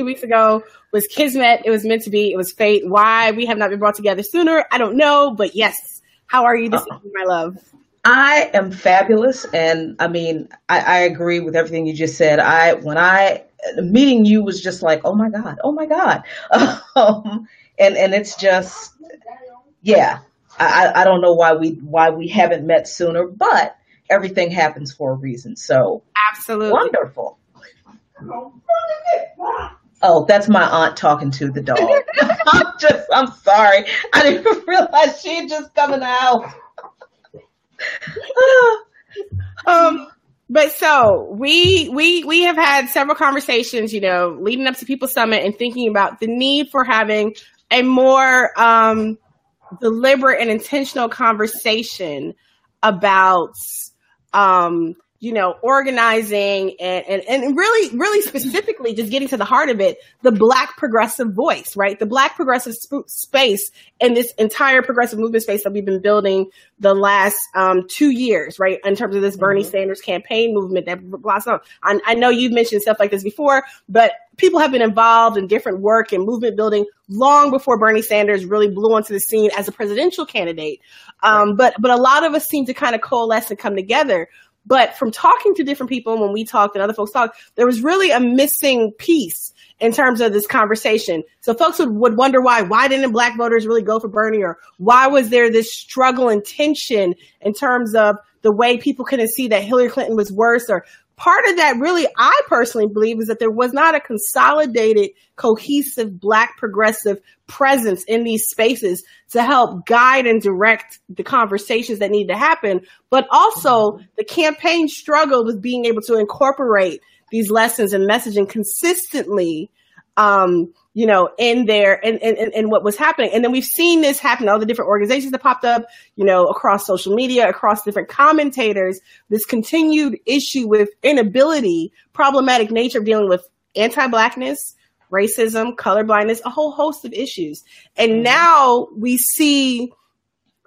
two weeks ago was Kismet. It was meant to be. It was fate. Why we have not been brought together sooner, I don't know. But yes, how are you this uh, evening, my love? I am fabulous, and I mean, I, I agree with everything you just said. I when I meeting you was just like, oh my god, oh my god, um, and and it's just, yeah, I, I don't know why we why we haven't met sooner, but everything happens for a reason. So absolutely wonderful. Oh, that's my aunt talking to the dog. I'm just, I'm sorry. I didn't realize she had just come in the house. um, but so we we we have had several conversations, you know, leading up to People Summit and thinking about the need for having a more um, deliberate and intentional conversation about um, you know, organizing and, and, and really, really specifically just getting to the heart of it, the black progressive voice, right? The black progressive sp- space and this entire progressive movement space that we've been building the last um, two years, right? In terms of this Bernie mm-hmm. Sanders campaign movement that blossomed. I, I know you've mentioned stuff like this before, but people have been involved in different work and movement building long before Bernie Sanders really blew onto the scene as a presidential candidate. Um, but, but a lot of us seem to kind of coalesce and come together. But from talking to different people when we talked and other folks talked, there was really a missing piece in terms of this conversation. So folks would, would wonder why, why didn't black voters really go for Bernie or why was there this struggle and tension in terms of the way people couldn't see that Hillary Clinton was worse or part of that really i personally believe is that there was not a consolidated cohesive black progressive presence in these spaces to help guide and direct the conversations that need to happen but also the campaign struggled with being able to incorporate these lessons and messaging consistently um, you know, in there and, and, and what was happening. And then we've seen this happen all the different organizations that popped up, you know, across social media, across different commentators, this continued issue with inability, problematic nature of dealing with anti-blackness, racism, colorblindness, a whole host of issues. And mm-hmm. now we see,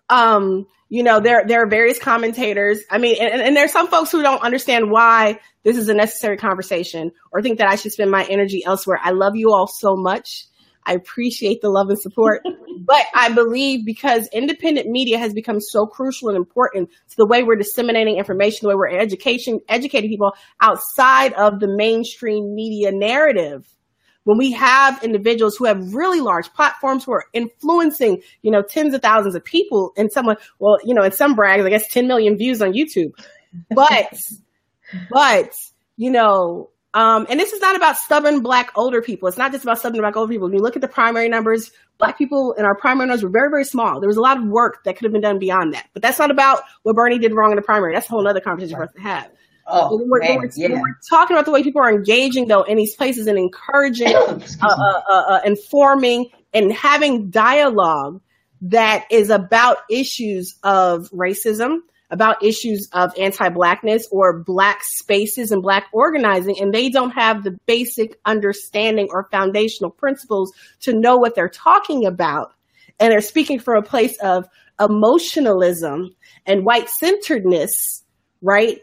um, you know, there there are various commentators. I mean, and, and there's some folks who don't understand why this is a necessary conversation or think that I should spend my energy elsewhere. I love you all so much. I appreciate the love and support, but I believe because independent media has become so crucial and important to the way we're disseminating information, the way we're education, educating people outside of the mainstream media narrative when we have individuals who have really large platforms who are influencing, you know, tens of thousands of people and someone, well, you know, in some brags, I guess 10 million views on YouTube. But, but, you know, um, and this is not about stubborn black older people. It's not just about stubborn black older people. When you look at the primary numbers, black people in our primary numbers were very, very small. There was a lot of work that could have been done beyond that. But that's not about what Bernie did wrong in the primary. That's a whole other conversation for us to have. Oh, when we're, man, when, we're, yeah. when we're, talking about the way people are engaging though in these places and encouraging, uh, uh, uh, uh, informing, and having dialogue that is about issues of racism, about issues of anti-blackness or black spaces and black organizing, and they don't have the basic understanding or foundational principles to know what they're talking about, and they're speaking from a place of emotionalism and white centeredness, right?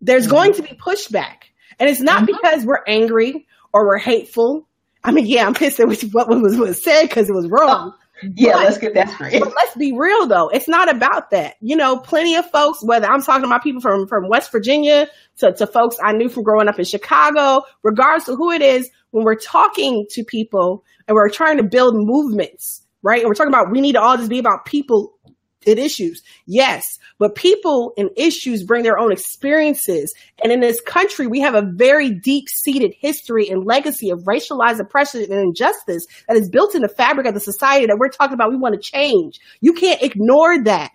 There's mm-hmm. going to be pushback. And it's not mm-hmm. because we're angry or we're hateful. I mean, yeah, I'm pissed at what was, was said because it was wrong. yeah, but, let's get that straight. But let's be real though. It's not about that. You know, plenty of folks, whether I'm talking about people from, from West Virginia to, to folks I knew from growing up in Chicago, regardless of who it is, when we're talking to people and we're trying to build movements, right? And we're talking about we need to all just be about people it issues. Yes, but people and issues bring their own experiences. And in this country, we have a very deep seated history and legacy of racialized oppression and injustice that is built in the fabric of the society that we're talking about. We want to change. You can't ignore that.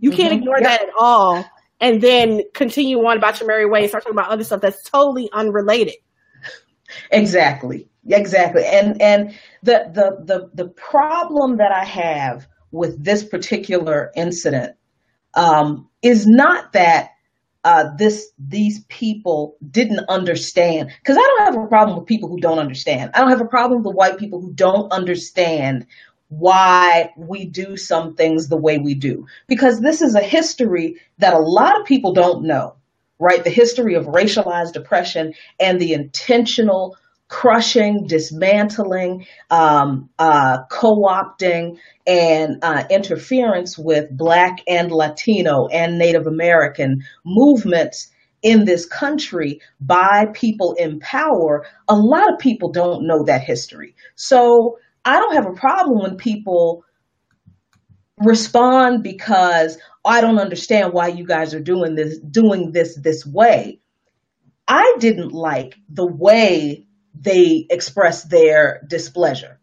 You mm-hmm. can't ignore yep. that at all. And then continue on about your merry way and start talking about other stuff that's totally unrelated. Exactly. Exactly. And and the the the the problem that I have with this particular incident um, is not that uh, this these people didn't understand. Because I don't have a problem with people who don't understand. I don't have a problem with white people who don't understand why we do some things the way we do. Because this is a history that a lot of people don't know right? The history of racialized oppression and the intentional crushing, dismantling, um, uh, co-opting, and uh, interference with Black and Latino and Native American movements in this country by people in power, a lot of people don't know that history. So I don't have a problem when people respond because I don't understand why you guys are doing this doing this this way. I didn't like the way they expressed their displeasure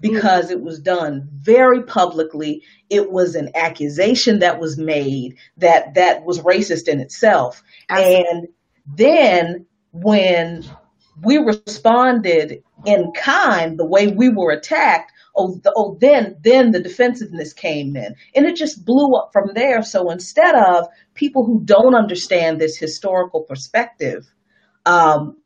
because it was done very publicly. It was an accusation that was made that that was racist in itself. Absolutely. And then when we responded in kind, the way we were attacked, oh, the, oh, then then the defensiveness came in, and it just blew up from there. So instead of people who don't understand this historical perspective, um,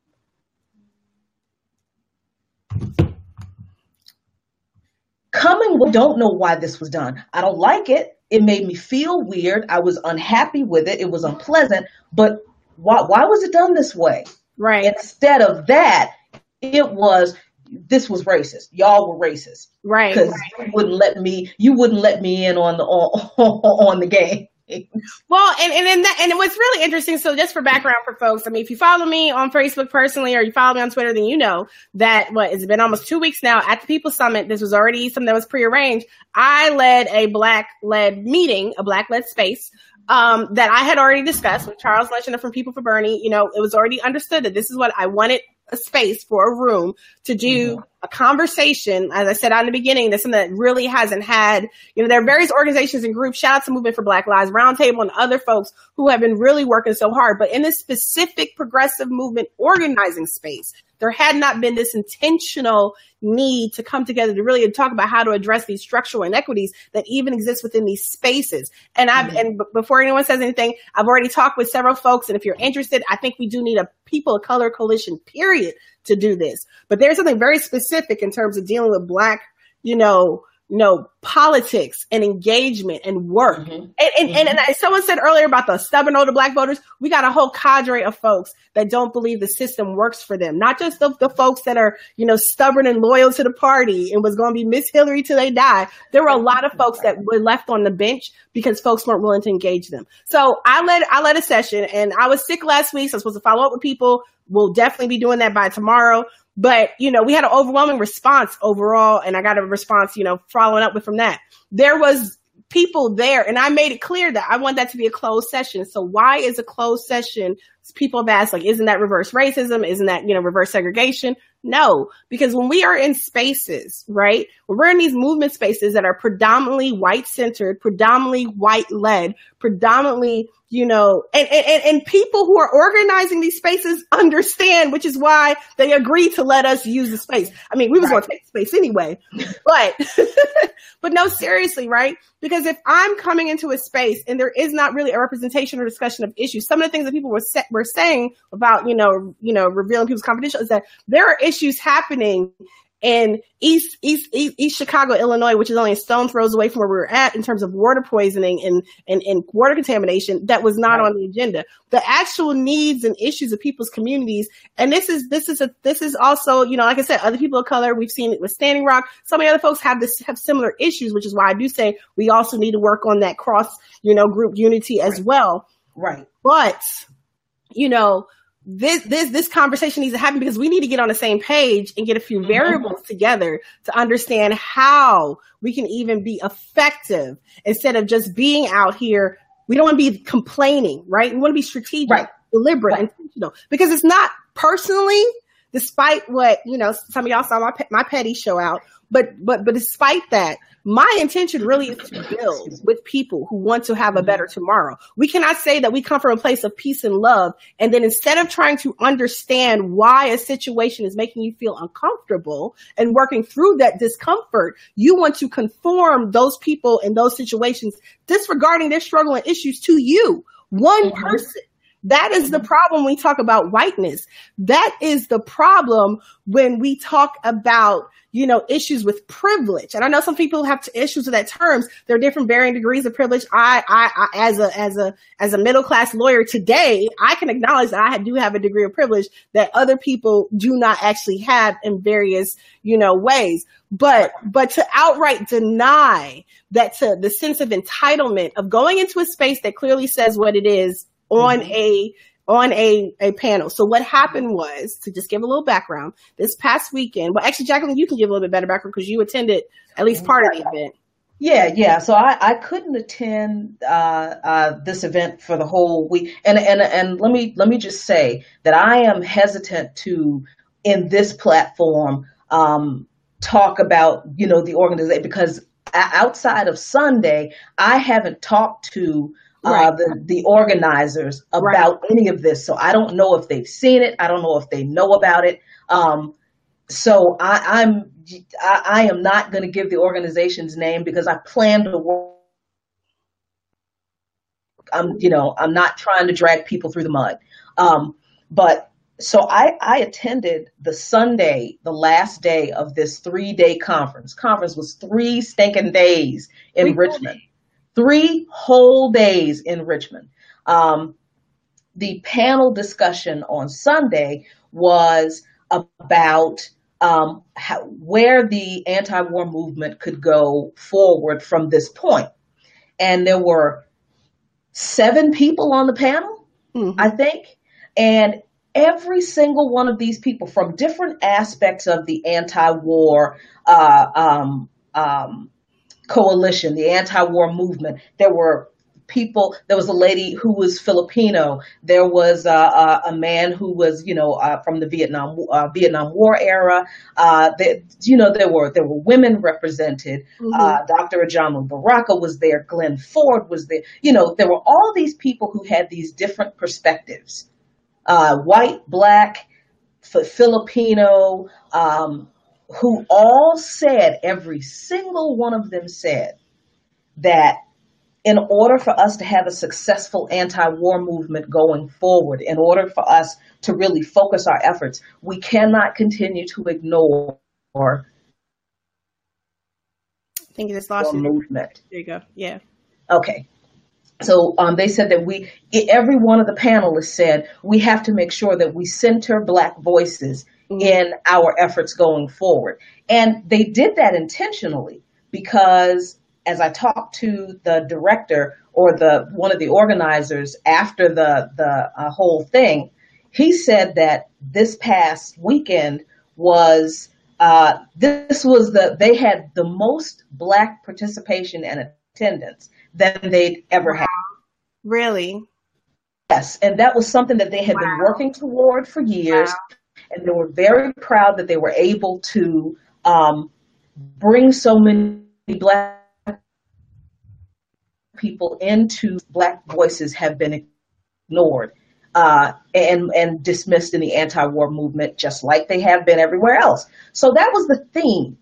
coming we don't know why this was done. I don't like it. It made me feel weird. I was unhappy with it. It was unpleasant. But why why was it done this way? Right. Instead of that, it was this was racist. Y'all were racist. Right. Because right. you wouldn't let me you wouldn't let me in on the on, on the game. Well, and and and, that, and it was really interesting. So, just for background for folks, I mean, if you follow me on Facebook personally or you follow me on Twitter, then you know that what it's been almost two weeks now at the People Summit. This was already something that was prearranged. I led a black led meeting, a black led space um, that I had already discussed with Charles Lenchner from People for Bernie. You know, it was already understood that this is what I wanted a space for a room to do mm-hmm. a conversation. As I said out in the beginning, that's something that really hasn't had, you know, there are various organizations and groups, shout out to Movement for Black Lives Roundtable and other folks who have been really working so hard. But in this specific progressive movement organizing space, there had not been this intentional need to come together to really talk about how to address these structural inequities that even exist within these spaces. And I've, mm-hmm. and b- before anyone says anything, I've already talked with several folks. And if you're interested, I think we do need a people of color coalition period to do this. But there's something very specific in terms of dealing with black, you know, you know, politics and engagement and work. Mm-hmm. And, and, mm-hmm. and, and, someone said earlier about the stubborn older black voters, we got a whole cadre of folks that don't believe the system works for them. Not just the, the folks that are, you know, stubborn and loyal to the party and was going to be Miss Hillary till they die. There were a lot of folks that were left on the bench because folks weren't willing to engage them. So I led, I led a session and I was sick last week. So I'm supposed to follow up with people. We'll definitely be doing that by tomorrow. But, you know, we had an overwhelming response overall, and I got a response, you know, following up with from that. There was people there, and I made it clear that I want that to be a closed session. So why is a closed session? People have asked, like, isn't that reverse racism? Isn't that, you know, reverse segregation? No, because when we are in spaces, right, when we're in these movement spaces that are predominantly white centered, predominantly white led, predominantly, you know, and, and, and people who are organizing these spaces understand, which is why they agree to let us use the space. I mean, we was right. going to take space anyway, but, but no, seriously, right? Because if I'm coming into a space and there is not really a representation or discussion of issues, some of the things that people were, sa- were saying about, you know, you know, revealing people's confidential is that there are issues happening in East, East, East, East, Chicago, Illinois, which is only a stone throws away from where we were at in terms of water poisoning and, and, and water contamination that was not right. on the agenda. The actual needs and issues of people's communities. And this is, this is a, this is also, you know, like I said, other people of color, we've seen it with Standing Rock. So many other folks have this, have similar issues, which is why I do say we also need to work on that cross, you know, group unity as right. well. Right. But, you know, this this this conversation needs to happen because we need to get on the same page and get a few mm-hmm. variables together to understand how we can even be effective instead of just being out here. We don't want to be complaining, right? We want to be strategic, right. deliberate, right. intentional because it's not personally, despite what, you know, some of y'all saw my, my petty show out, but, but, but despite that, my intention really is to build with people who want to have a better tomorrow. We cannot say that we come from a place of peace and love. And then instead of trying to understand why a situation is making you feel uncomfortable and working through that discomfort, you want to conform those people in those situations, disregarding their struggle and issues to you. One mm-hmm. person That is the problem we talk about whiteness. That is the problem when we talk about, you know, issues with privilege. And I know some people have issues with that terms. There are different varying degrees of privilege. I, I, I, as a, as a, as a middle class lawyer today, I can acknowledge that I do have a degree of privilege that other people do not actually have in various, you know, ways. But, but to outright deny that to the sense of entitlement of going into a space that clearly says what it is on mm-hmm. a on a, a panel. So what happened was to just give a little background this past weekend. Well, actually, Jacqueline, you can give a little bit better background because you attended at least part of the event. Yeah, yeah. So I, I couldn't attend uh, uh, this event for the whole week, and and and let me let me just say that I am hesitant to in this platform um, talk about you know the organization because outside of Sunday, I haven't talked to uh, the, the organizers about right. any of this. So I don't know if they've seen it. I don't know if they know about it. Um, so I, I'm I, I am not going to give the organization's name because I plan to work. I'm you know I'm not trying to drag people through the mud. Um, but so I, I attended the Sunday, the last day of this three day conference. Conference was three stinking days in Richmond three whole days in Richmond. Um, the panel discussion on Sunday was about um, how, where the anti war movement could go forward from this point. And there were seven people on the panel, mm-hmm. I think. And every single one of these people from different aspects of the anti war uh, um, um, coalition, the anti-war movement. There were people. There was a lady who was Filipino. There was uh, uh, a man who was, you know, uh, from the Vietnam uh, Vietnam War era. Uh, that you know, there were there were women represented. Mm-hmm. Uh, Dr. Ajamu Baraka was there. Glen Ford was there. You know, there were all these people who had these different perspectives: white, black, Filipino. Um, who all said, every single one of them said, that in order for us to have a successful anti war movement going forward, in order for us to really focus our efforts, we cannot continue to ignore. I think you just lost movement. There you go. Yeah. Okay. So um, they said that we, every one of the panelists said, we have to make sure that we center Black voices. In our efforts going forward. And they did that intentionally because as I talked to the director or the one of the organizers after the the uh, whole thing, he said that this past weekend was uh, this was the they had the most black participation and attendance than they'd ever wow. had. Really? Yes, and that was something that they had wow. been working toward for years. Wow and they were very proud that they were able to um, bring so many black people into black voices have been ignored uh, and and dismissed in the anti-war movement, just like they have been everywhere else. So that was the theme.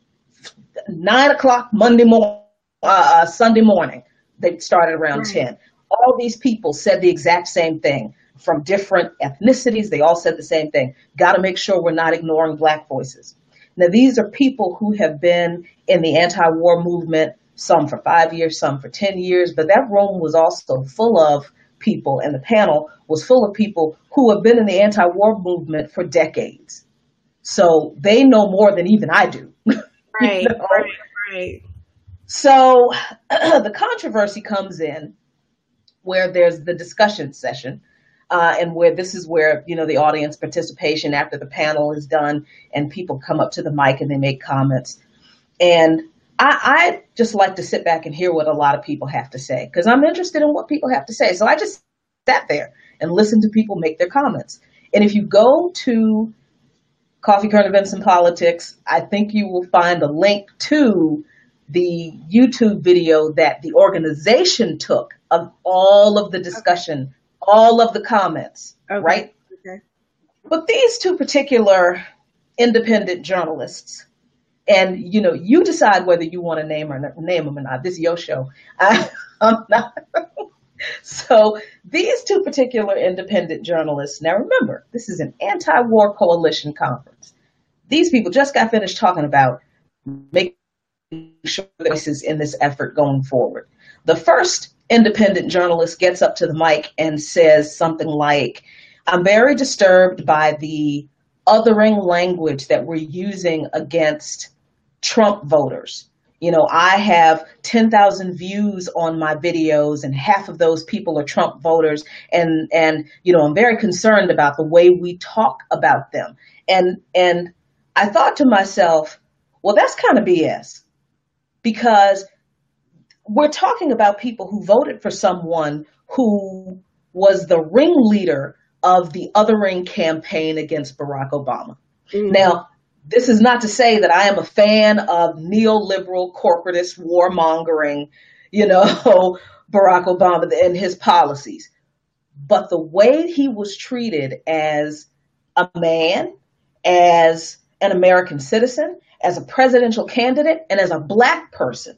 Nine o'clock Monday morning, uh, uh, Sunday morning. They started around right. ten. All these people said the exact same thing from different ethnicities. They all said the same thing. Got to make sure we're not ignoring black voices. Now, these are people who have been in the anti war movement, some for five years, some for 10 years, but that room was also full of people, and the panel was full of people who have been in the anti war movement for decades. So they know more than even I do. Right, you know? right, right. So the controversy comes in where there's the discussion session uh, and where this is where you know the audience participation after the panel is done and people come up to the mic and they make comments and I, I just like to sit back and hear what a lot of people have to say because I'm interested in what people have to say. So I just sat there and listened to people make their comments. And if you go to Coffee Current Events and Politics, I think you will find a link to the YouTube video that the organization took of all of the discussion all of the comments, okay. right? Okay. But these two particular independent journalists, and you know, you decide whether you want to name or name them or not. This is your show. I, am not. so these two particular independent journalists, now remember, this is an anti war coalition conference. These people just got finished talking about making sure voices in this effort going forward. The first independent journalist gets up to the mic and says something like, I'm very disturbed by the othering language that we're using against Trump voters. You know, I have 10,000 views on my videos and half of those people are Trump voters and and you know, I'm very concerned about the way we talk about them. And and I thought to myself, well, that's kind of BS. Because we're talking about people who voted for someone who was the ringleader of the othering campaign against Barack Obama. Mm-hmm. Now, this is not to say that I am a fan of neoliberal corporatist warmongering, you know, Barack Obama and his policies. But the way he was treated as a man, as an American citizen, as a presidential candidate, and as a black person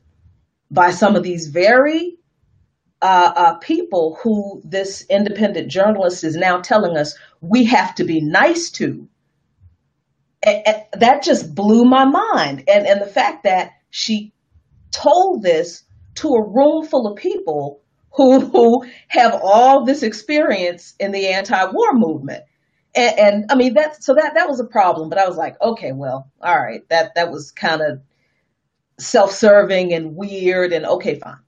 by some of these very uh, uh, people who this independent journalist is now telling us we have to be nice to that just blew my mind. And, and the fact that she told this to a room full of people who, who have all this experience in the anti-war movement. And, and I mean, that, so that, that was a problem, but I was like, okay, well, all right, that, that was kind of self-serving and weird and okay, fine.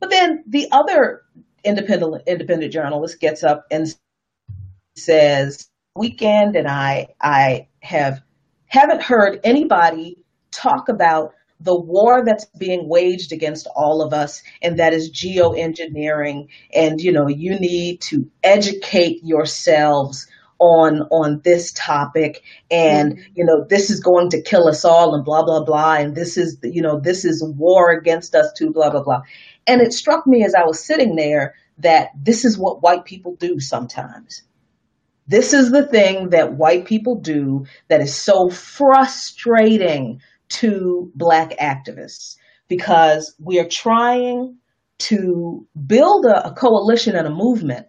But then the other independent, independent journalist gets up and says, weekend and I, I have haven't heard anybody talk about the war that's being waged against all of us and that is geoengineering and you know you need to educate yourselves on on this topic. And mm-hmm. you know this is going to kill us all and blah blah blah. And this is you know this is war against us too blah blah blah. And it struck me as i was sitting there that this is what white people do sometimes. This is the thing that white people do that is so frustrating to black activists because we are trying to build a, a coalition and a movement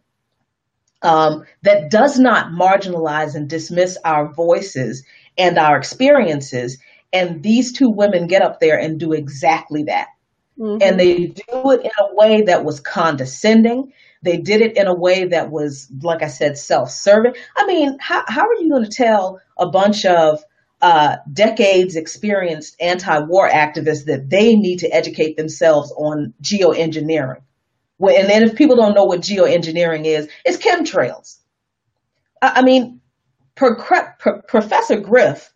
um, that does not marginalize and dismiss our voices and our experiences. And these two women get up there and do exactly that. Mm-hmm. And they do it in a way that was condescending. They did it in a way that was, like I said, self-serving. I mean, how, how are you going to tell a bunch of uh, decades experienced anti-war activists that they need to educate themselves on geoengineering? And then if people don't know what geoengineering is, it's chemtrails. I, mean, Professor Griff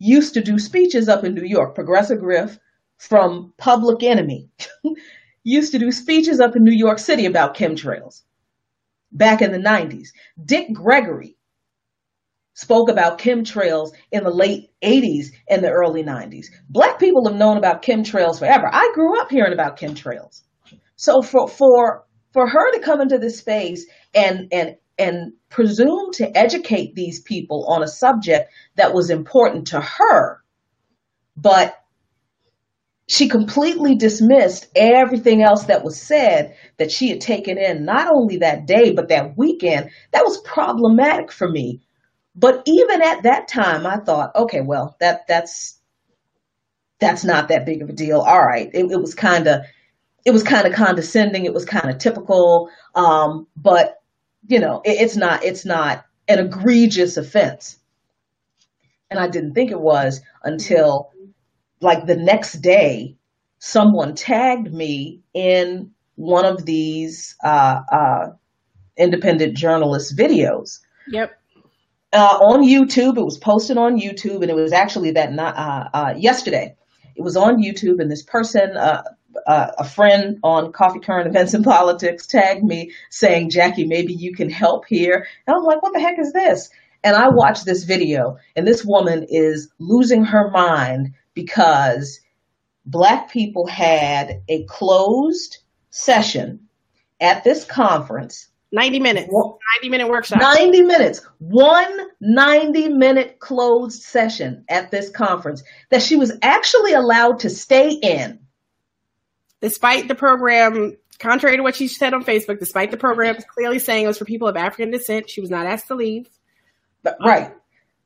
used to do speeches up in New York. Professor Griff from Public Enemy used to do speeches up in New York City about chemtrails back in the 90s. Dick Gregory spoke about chemtrails in the late 80s and the early 90s. Black people have known about chemtrails forever. I grew up hearing about chemtrails. So for for for her to come into this space and and and presume to educate these people on a subject that was important to her, but she completely dismissed everything else that was said that she had taken in, not only that day, but that weekend. That was problematic for me. But even at that time, I thought, okay, well, that that's that's not that big of a deal. All right, it, it was kind of it was kind of condescending. It was kind of typical, um, but you know, it, it's not it's not an egregious offense. And I didn't think it was until like the next day, someone tagged me in one of these uh, uh, independent journalist videos. Yep. Uh, on YouTube, it was posted on YouTube, and it was actually that not, uh, uh, yesterday. It was on YouTube, and this person, uh, a friend on Coffee Current Events and Politics, tagged me saying, "Jackie, maybe you can help here." And I'm like, "What the heck is this?" And I watched this video, and this woman is losing her mind because black people had a closed session at this conference. 90 minutes. 90 minute workshop. 90 minutes. One 90 minute closed session at this conference that she was actually allowed to stay in despite the program contrary to what she said on Facebook, despite the program clearly saying it was for people of African descent, she was not asked to leave. Right,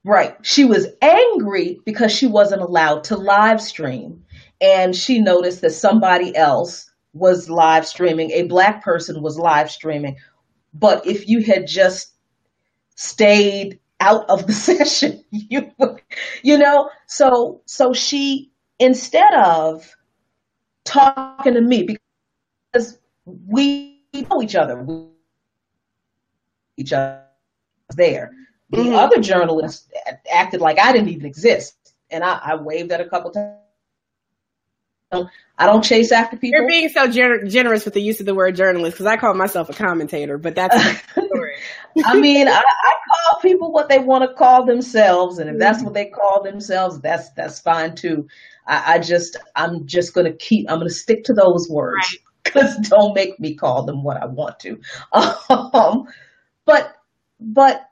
right. She was angry because she wasn't allowed to live stream. And she noticed that somebody else was live streaming, a black person was live streaming. But if you had just stayed out of the session, you you know, so so she instead of talking to me because we know each other, we each other there. The mm-hmm. other journalist acted like I didn't even exist, and I, I waved at a couple times. I don't chase after people. You're being so gener- generous with the use of the word journalist because I call myself a commentator, but that's. I mean, I, I, call people what they want to call themselves, and if that's what they call themselves, that's that's fine too. I, I just, I'm just going to keep. I'm going to stick to those words because right. don't make me call them what I want to. Um, but, but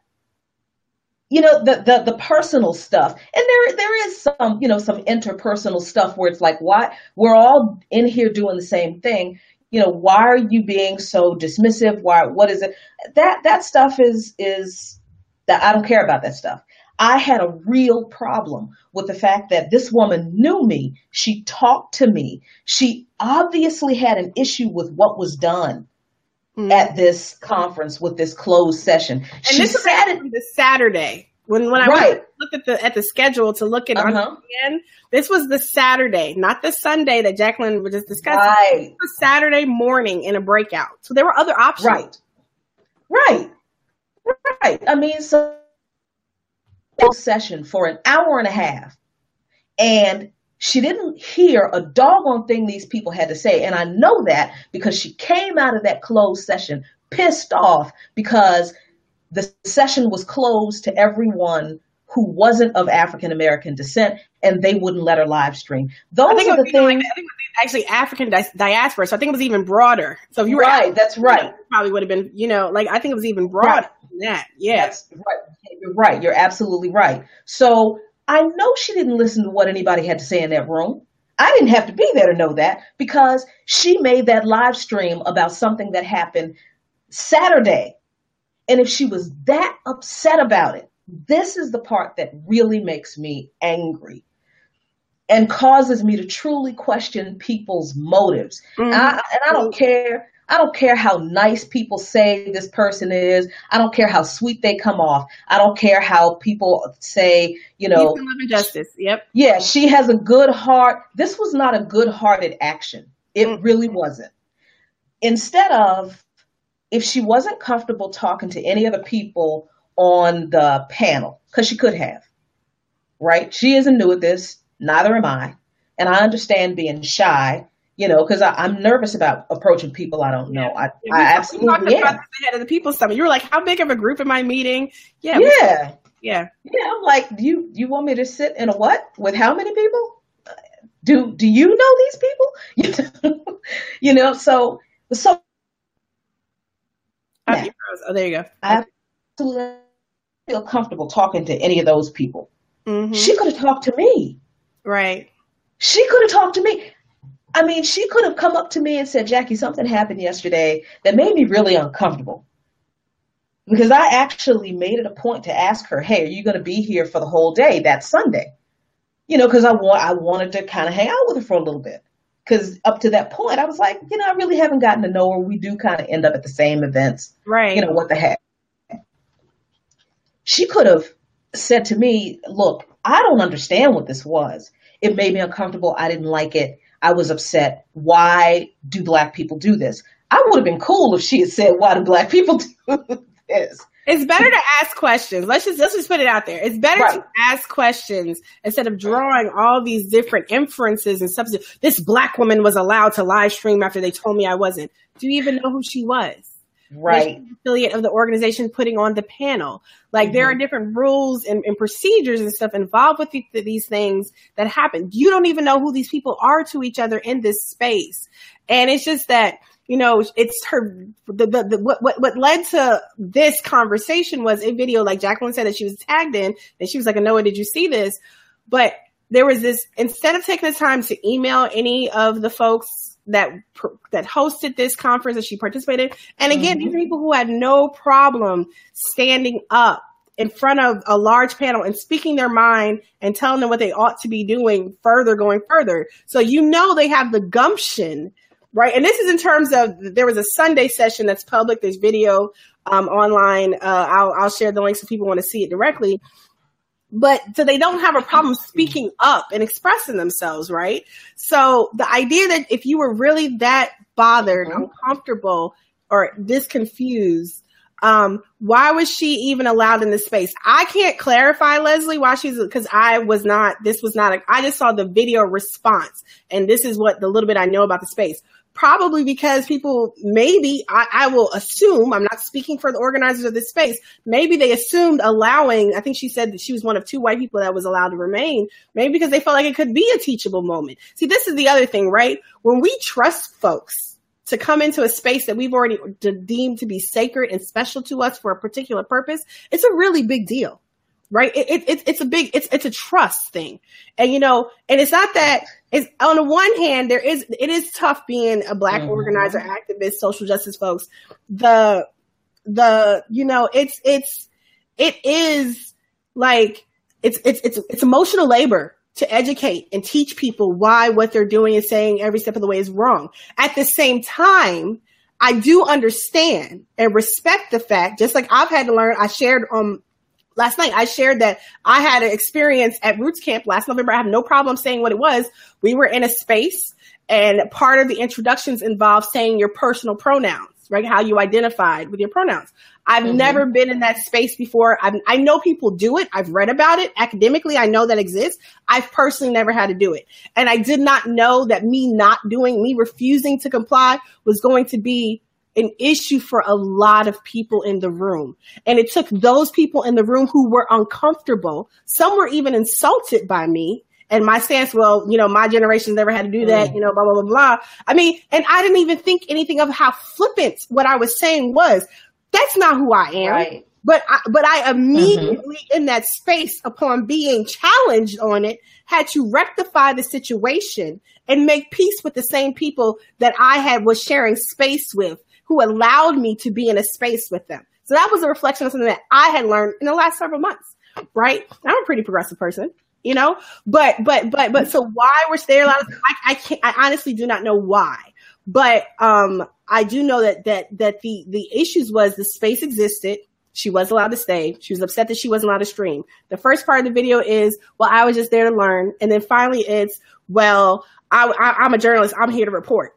you know the, the the personal stuff and there there is some you know some interpersonal stuff where it's like why we're all in here doing the same thing you know why are you being so dismissive why what is it that that stuff is is that I don't care about that stuff I had a real problem with the fact that this woman knew me she talked to me she obviously had an issue with what was done mm. at this conference with this closed session. And she this sat was the Saturday when when I right. looked at the at the schedule to look at uh-huh. again. This was the Saturday, not the Sunday that Jacqueline was just discussing. Right. It was Saturday morning in a breakout. So there were other options. Right. Right. Right. I mean, so session for an hour and a half, and she didn't hear a doggone thing these people had to say. And I know that because she came out of that closed session pissed off because the session was closed to everyone who wasn't of African American descent, and they wouldn't let her live stream. Those are the things. Like, I think actually African di- diaspora, so I think it was even broader. So if you were right, that's right. Probably would have been, you know, like I think it was even broader right. That. That's right. You're right. You're absolutely right. So I know she didn't listen to what anybody had to say in that room. I didn't have to be there to know that because she made that live stream about something that happened Saturday. And if she was that upset about it, this is the part that really makes me angry and causes me to truly question people's motives. Mm-hmm. And, I, and I don't care I don't care how nice people say this person is. I don't care how sweet they come off. I don't care how people say, you know, love justice. Yep. Yeah, she has a good heart. This was not a good-hearted action. It mm-hmm. really wasn't. Instead of, if she wasn't comfortable talking to any other people on the panel, because she could have, right? She isn't new at this. Neither am I. And I understand being shy you know, because I'm nervous about approaching people I don't know. I, yeah, I absolutely am. About the head of the people summit. You were like, "How big of a group am I meeting?" Yeah, yeah, yeah. Yeah, I'm like, do you you want me to sit in a what with how many people? Do do you know these people? you know, so so. Yeah. Oh, there you go. I absolutely feel comfortable talking to any of those people. Mm-hmm. She could have talked to me. Right. She could have talked to me. I mean, she could have come up to me and said, Jackie, something happened yesterday that made me really uncomfortable. Because I actually made it a point to ask her, hey, are you going to be here for the whole day that Sunday? You know, because I, want, I wanted to kind of hang out with her for a little bit. Because up to that point, I was like, you know, I really haven't gotten to know her. We do kind of end up at the same events. Right. You know, what the heck? She could have said to me, look, I don't understand what this was. It made me uncomfortable. I didn't like it I was upset. Why do black people do this? I would have been cool if she had said, why do black people do this? It's better to ask questions. Let's just let's just put it out there. It's better right. to ask questions instead of drawing all these different inferences and substances. This black woman was allowed to live stream after they told me I wasn't. Do you even know who she was? Right affiliate of the organization putting on the panel like mm-hmm. there are mm-hmm. different rules and, and, procedures and stuff involved with the, these things that happen you don't even know who these people are to each other in this space and it's just that you know it's her the, the, the what, what what led to this conversation was a video like jacqueline said that she was tagged in and she was like Anoa did you see this but there was this instead of taking the time to email any of the folks that that hosted this conference that she participated. And again, mm-hmm. these are people who had no problem standing up in front of a large panel and speaking their mind and telling them what they ought to be doing further going further. So you know they have the gumption, right? And this is in terms of there was a Sunday session that's public. There's video um, online. Uh, I'll, I'll share the links if people want to see it directly but so they don't have a problem speaking up and expressing themselves, right? So the idea that if you were really that bothered, mm-hmm. uncomfortable, or disconfused, um, why was she even allowed in this space? I can't clarify, Leslie, why she's because I was not. This was not. A, I just saw the video response, and this is what the little bit I know about the space probably because people maybe I, I, will assume i'm not speaking for the organizers of this space maybe they assumed allowing i think she said that she was one of two white people that was allowed to remain maybe because they felt like it could be a teachable moment see this is the other thing right when we trust folks to come into a space that we've already deemed to be sacred and special to us for a particular purpose it's a really big deal right? It, it, it's a big, it's, it's a trust thing. And, you know, and it's not that it's on the one hand, there is, it is tough being a black mm-hmm. organizer, activist, social justice folks. The, the, you know, it's, it's, it is like, it's, it's, it's, it's emotional labor to educate and teach people why what they're doing and saying every step of the way is wrong. At the same time, I do understand and respect the fact, just like I've had to learn, I shared um last night I shared that I had an experience at Roots Camp last November. I have no problem saying what it was. We were in a space and part of the introductions involved saying your personal pronouns, right? How you identified with your pronouns. I've mm-hmm. never been in that space before. I've, i know people do it. I've read about it academically. I know that exists. I've personally never had to do it. And I did not know that me not doing, me refusing to comply was going to be an issue for a lot of people in the room. And it took those people in the room who were uncomfortable. Some were even insulted by me and my stance, well, you know, my generation never had to do that, mm. you know, blah, blah, blah, blah. I mean, and I didn't even think anything of how flippant what I was saying was. That's not who I am. Right. But I, but I immediately mm-hmm. in that space upon being challenged on it had to rectify the situation and make peace with the same people that I had was sharing space with who allowed me to be in a space with them. So that was a reflection of something that I had learned in the last several months, right? I'm a pretty progressive person, you know, but, but, but, but so why were there a lot of, I, I can't, I honestly do not know why, but, um, I do know that, that, that the, the issues was the space existed. She was allowed to stay. She was upset that she wasn't allowed to stream. The first part of the video is, well, I was just there to learn. And then finally it's, well, I, I, I'm a journalist. I'm here to report.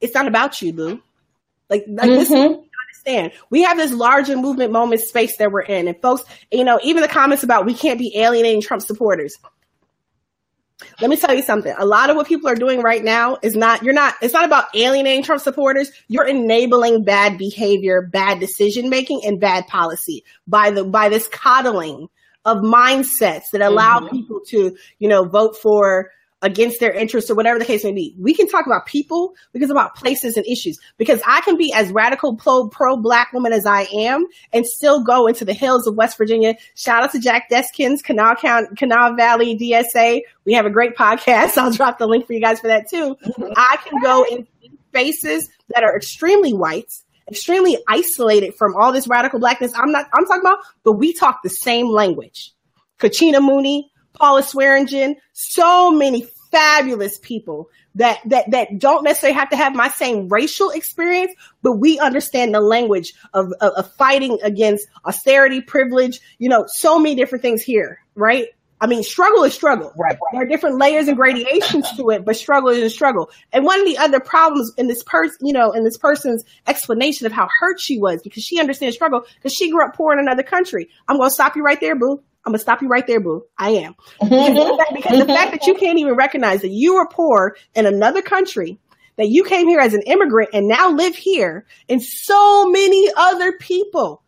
It's not about you, boo. Like, like mm-hmm. this understand. We have this larger movement moment space that we're in. And folks, you know, even the comments about we can't be alienating Trump supporters. Let me tell you something. A lot of what people are doing right now is not, you're not, it's not about alienating Trump supporters. You're enabling bad behavior, bad decision making, and bad policy by the, by this coddling of mindsets that allow mm-hmm. people to, you know, vote for against their interests or whatever the case may be. We can talk about people, we can talk about places and issues because I can be as radical pro, pro black woman as I am and still go into the hills of West Virginia. Shout out to Jack Deskins, Kanawha County, Kanawha Valley DSA. We have a great podcast. I'll drop the link for you guys for that too. Mm-hmm. I can go in spaces that are extremely white extremely isolated from all this radical blackness. I'm not, I'm talking about, but we talk the same language. Kachina Mooney, Paula Swearengin, so many fabulous people that that that don't necessarily have to have my same racial experience, but we understand the language of, of, of fighting against austerity, privilege, you know, so many different things here, right? I mean, struggle is struggle. Right, right. There are different layers and gradations to it, but struggle is a struggle. And one of the other problems in this person, you know, in this person's explanation of how hurt she was because she understands struggle because she grew up poor in another country. I'm going to stop you right there, boo. I'm gonna stop you right there, boo. I am. Because, the fact, because the fact that you can't even recognize that you were poor in another country, that you came here as an immigrant and now live here, and so many other people.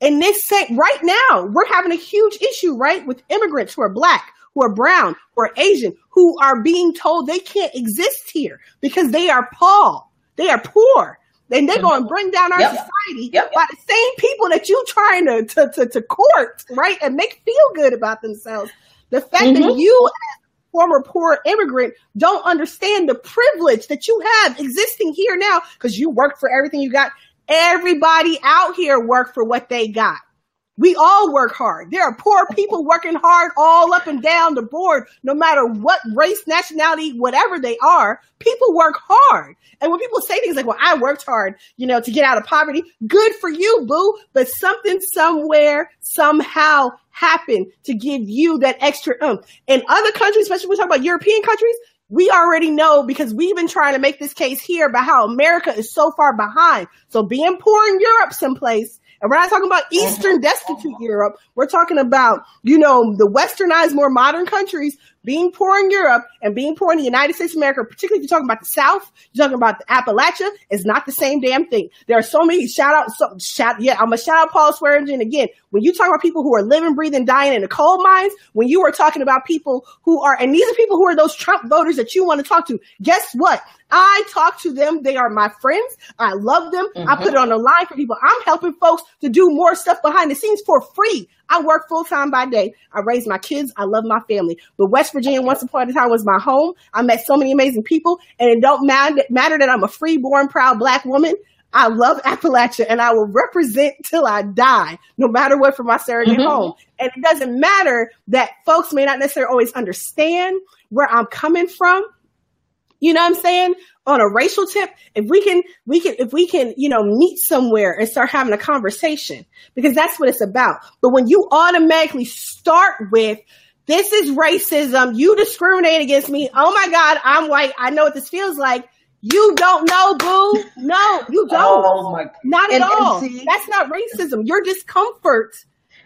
And this same right now, we're having a huge issue, right, with immigrants who are black, who are brown, who are Asian, who are being told they can't exist here because they are poor. They are poor. And they're going to bring down our yep. society yep. by the same people that you're trying to, to, to, to, court, right? And make feel good about themselves. The fact mm-hmm. that you former poor immigrant don't understand the privilege that you have existing here now because you work for everything you got. Everybody out here work for what they got. We all work hard. There are poor people working hard all up and down the board, no matter what race, nationality, whatever they are. People work hard. And when people say things like, well, I worked hard, you know, to get out of poverty, good for you, boo. But something somewhere, somehow happened to give you that extra um. In other countries, especially when we talk about European countries, we already know because we've been trying to make this case here about how America is so far behind. So being poor in Europe someplace and we're not talking about Eastern destitute Europe. We're talking about, you know, the westernized, more modern countries being poor in Europe and being poor in the United States of America, particularly if you're talking about the South, you're talking about the Appalachia, is not the same damn thing. There are so many shout out, so, shout, yeah, I'm gonna shout out Paul Swearingen again. When you talk about people who are living, breathing, dying in the coal mines, when you are talking about people who are, and these are people who are those Trump voters that you want to talk to, guess what? I talk to them. They are my friends. I love them. Mm-hmm. I put it on the line for people. I'm helping folks to do more stuff behind the scenes for free. I work full time by day. I raise my kids. I love my family. But West Virginia, once upon a time, was my home. I met so many amazing people, and it don't matter, matter that I'm a free-born, proud black woman. I love Appalachia and I will represent till I die, no matter what for my surrogate mm-hmm. home. And it doesn't matter that folks may not necessarily always understand where I'm coming from you know what I'm saying? On a racial tip, if we can, we can, if we can, you know, meet somewhere and start having a conversation because that's what it's about. But when you automatically start with, this is racism. You discriminate against me. Oh my God, I'm white. I know what this feels like. You don't know, boo. No, you don't. Oh my. God. Not at and, all. And see, That's not racism. Your discomfort,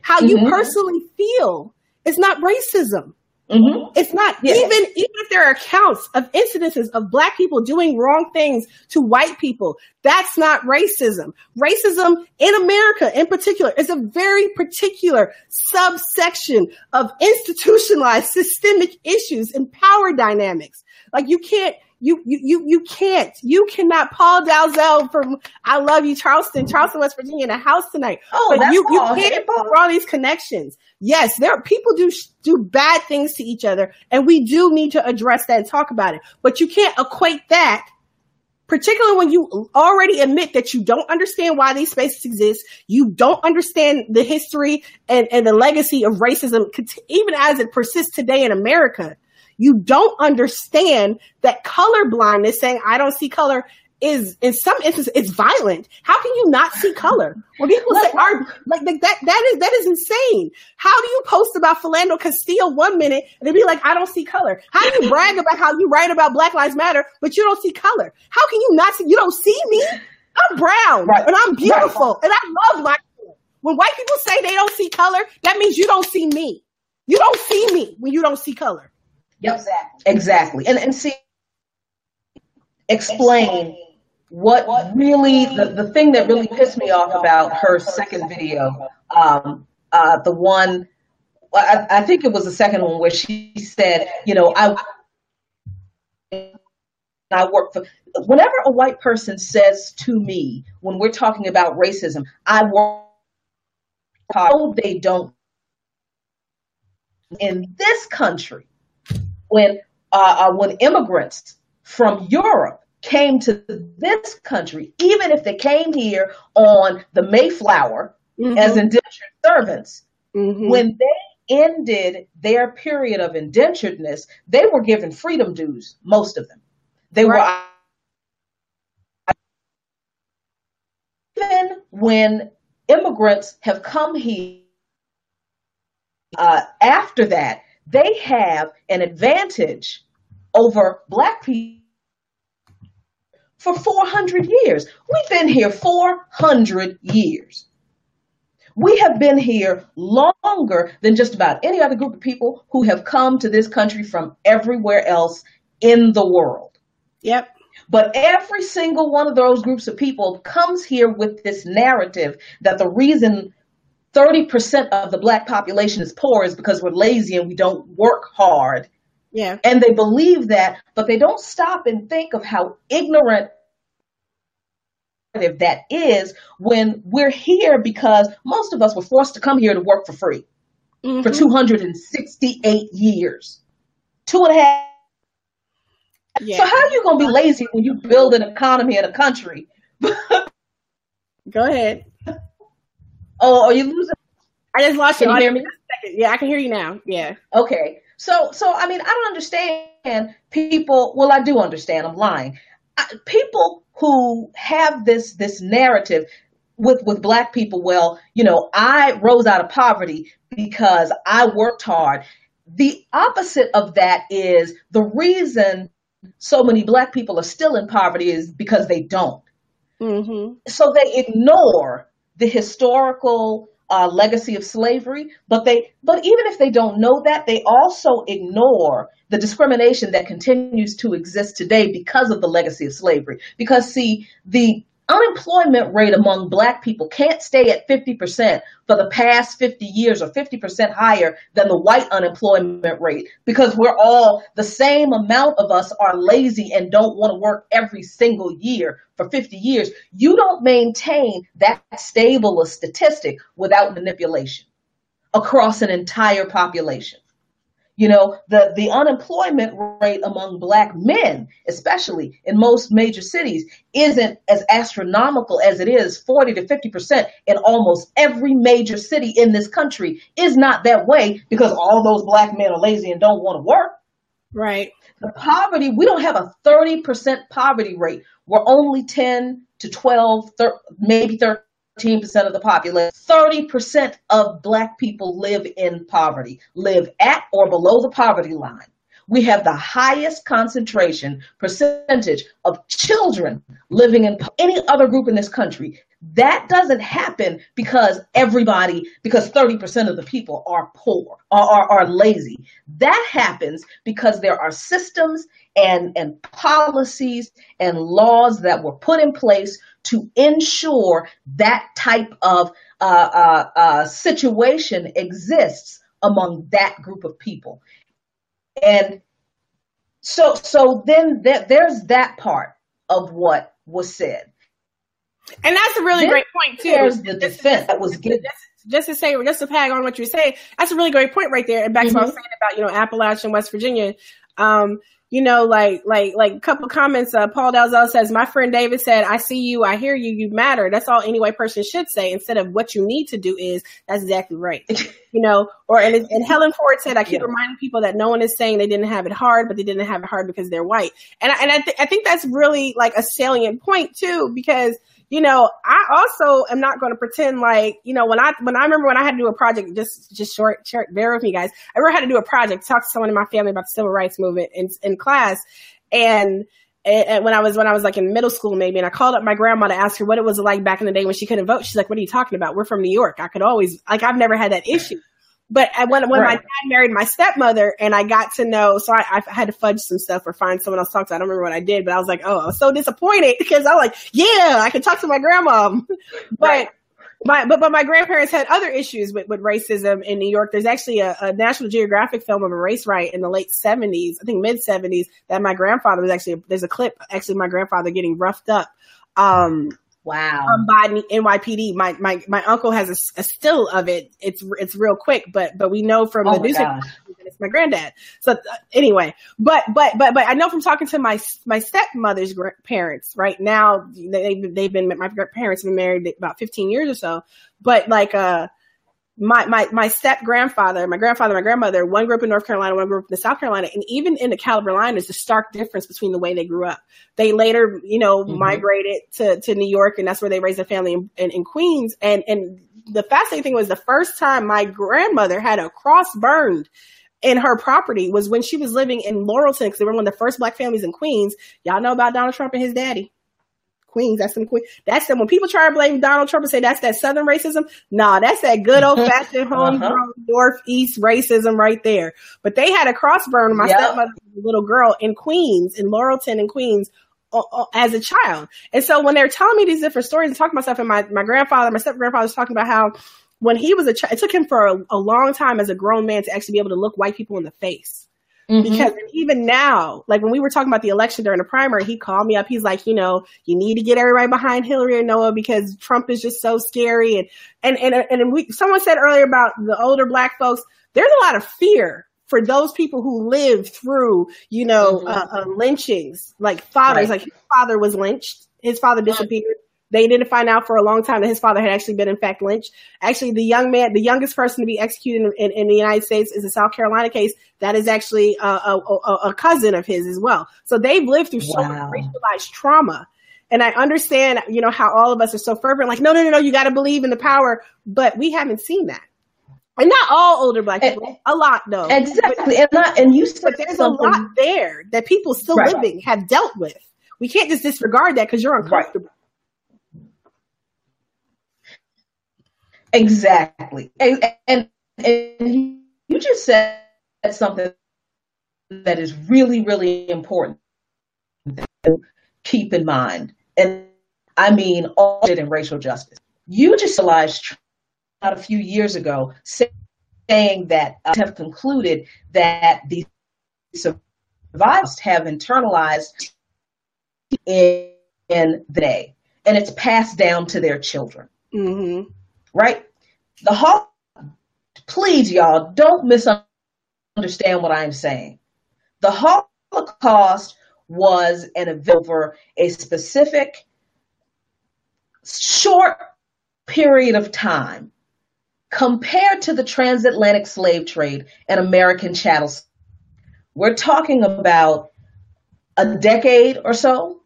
how mm-hmm. you personally feel, is not racism. Mm-hmm. It's not yes. even even if there are accounts of incidences of black people doing wrong things to white people. That's not racism. Racism in America, in particular, is a very particular subsection of institutionalized systemic issues and power dynamics. Like you can't you, you, you, you can't, you cannot, Paul Dalzell from I Love You, Charleston, Charleston, West Virginia in a house tonight. Oh, but you, you can't draw these connections. Yes, there are people do, do bad things to each other and we do need to address that and talk about it. But you can't equate that particularly when you already admit that you don't understand why these spaces exist, you don't understand the history and, and the legacy of racism, even as it persists today in America you don't understand that color blindness, saying I don't see color, is in some instances it's violent. How can you not see color? When people say are like, like that that is that is insane. How do you post about Philando Castile one minute and then be like, I don't see color? How do you brag about how you write about Black Lives Matter, but you don't see color? How can you not see you don't see me? I'm brown right. and I'm beautiful right. and I love my when white people say they don't see color, that means you don't see me. You don't see me when you don't see color. Yep. Exactly. Exactly. And and see explain what, what really the, the thing that really pissed me off about her second video, um, uh, the one I, I think it was the second one where she said, you know, I I work for whenever a white person says to me when we're talking about racism, I work they don't in this country when uh, uh, when immigrants from Europe came to this country, even if they came here on the Mayflower mm-hmm. as indentured servants, mm-hmm. when they ended their period of indenturedness, they were given freedom dues, most of them. They right. were even when immigrants have come here uh, after that, they have an advantage over black people for 400 years. We've been here 400 years. We have been here longer than just about any other group of people who have come to this country from everywhere else in the world. Yep. But every single one of those groups of people comes here with this narrative that the reason 30% of the black population is poor is because we're lazy and we don't work hard. Yeah. And they believe that, but they don't stop and think of how ignorant that is when we're here because most of us were forced to come here to work for free mm-hmm. for 268 years. two and a half. Yeah. So how are you going to be lazy when you build an economy in a country? Go ahead. Oh, are you losing? I just lost you. Can you hear me? Yeah, I can hear you now. Yeah. Okay. So, so I mean, I don't understand people. Well, I do understand. I'm lying. I, people who have this this narrative with with black people. Well, you know, I rose out of poverty because I worked hard. The opposite of that is the reason so many black people are still in poverty is because they don't. Mm-hmm. So they ignore the historical uh, legacy of slavery, but they, but even if they don't know that, they also ignore the discrimination that continues to exist today because of the legacy of slavery. Because see, the unemployment rate among black people can't stay at 50% for the past 50 years or 50% higher than the white unemployment rate because we're all the same amount of us are lazy and don't want to work every single year for 50 years. You don't maintain that stable a statistic without manipulation across an entire population. You know, the, the unemployment rate among black men, especially in most major cities, isn't as astronomical as it is 40 to 50% in almost every major city in this country is not that way because all those black men are lazy and don't want to work. Right. The poverty, we don't have a 30% poverty rate. We're only 10 to 12, thir- maybe 13 percent of the population. 30% of black people live in poverty, live at or below the poverty line. We have the highest concentration percentage of children living in any other group in this country. That doesn't happen because everybody, because 30% of the people are poor or are, are, lazy. That happens because there are systems and, and policies and laws that were put in place to ensure that type of uh, uh, uh, situation exists among that group of people. And so, so then th- there's that part of what was said. And that's a really then great point too. There's the defense that was given. Just, just, to say, just to tag on what you're saying, that's a really great point right there. And back mm-hmm. to what I was mm-hmm. saying about, you know, Appalachian, West Virginia. Um, you know, like, like, like a couple comments, uh, Paul Dalzell says, my friend David said, I see you, I hear you, you matter. That's all any white person should say instead of what you need to do is, that's exactly right. you know, or, and, and Helen Ford said, I keep yeah. reminding people that no one is saying they didn't have it hard, but they didn't have it hard because they're white. And I, and I, th- I think that's really like a salient point too, because you know, I also am not going to pretend like, you know, when I, when I remember when I had to do a project, just, just short, short, bear with me guys. I ever had to do a project, talk to someone in my family about the civil rights movement in, in class. And, and when I was when I was like in middle school maybe, and I called up my grandma to ask her what it was like back in the day when she couldn't vote. She's like, "What are you talking about? We're from New York. I could always like I've never had that issue." But when when right. my dad married my stepmother, and I got to know, so I, I, had to fudge some stuff or find someone else to talk to. I don't remember what I did, but I was like, oh, I was so disappointed because I was like, yeah, I could talk to my grandma. but right. my but but my grandparents had other issues with, with racism in New York. There's actually a, a National Geographic film of a race riot in the late 70s, I think mid 70s, that my grandfather was actually. There's a clip actually my grandfather getting roughed up. Um, Wow. Um, by NYPD. My, my, my uncle has a, a, still of it. It's, it's real quick, but, but we know from oh the news it's my granddad. So uh, anyway, but, but, but, but I know from talking to my, my stepmother's parents right now, they, they've been, my parents have been married about 15 years or so, but like, uh, my my my step grandfather, my grandfather, my grandmother, one grew up in North Carolina, one grew up in South Carolina, and even in the Carolina, there's a stark difference between the way they grew up. They later, you know, mm-hmm. migrated to to New York, and that's where they raised their family in, in, in, Queens. And and the fascinating thing was the first time my grandmother had a cross burned in her property was when she was living in Laurelton, because they were one of the first black families in Queens. Y'all know about Donald Trump and his daddy. Queens. That's some Queen. That's the when people try to blame Donald Trump and say that's that Southern racism. Nah, that's that good old fashioned uh-huh. homegrown uh-huh. Northeast racism right there. But they had a cross burn. My yep. stepmother, little girl in Queens, in Laurelton, in Queens. Uh, uh, as a child. And so when they're telling me these different stories and talking about stuff, and my, my grandfather, my step grandfather was talking about how when he was a child, it took him for a, a long time as a grown man to actually be able to look white people in the face Mm-hmm. Because even now, like when we were talking about the election during the primary, he called me up. He's like, you know, you need to get everybody behind Hillary Anoa because Trump is just so scary. And, and, and, and we, someone said earlier about the older black folks, there's a lot of fear for those people who lived through, you know, mm-hmm. uh, uh, lynchings, like fathers, right. like his father was lynched, his father disappeared. They didn't find out for a long time that his father had actually been, in fact, lynched. Actually, the young man, the youngest person to be executed in, in, in the United States is a South Carolina case. That is actually a, a, a, a cousin of his as well. So they've lived through wow. so much racialized trauma. And I understand, you know, how all of us are so fervent, like, no, no, no, no, you got to believe in the power. But we haven't seen that. And not all older black eh, people, a lot though. Exactly. and, not, and you but there's a lot there that people still right. living have dealt with. We can't just disregard that because you're uncomfortable. Right. Exactly. And, and, and you just said something that is really, really important to keep in mind. And I mean all it in racial justice. You just realized a few years ago saying that uh, have concluded that the survivors have internalized in, in the day and it's passed down to their children. Mm-hmm. Right? The Holocaust, please, y'all, don't misunderstand what I'm saying. The Holocaust was an event over a specific short period of time compared to the transatlantic slave trade and American chattel. We're talking about a decade or so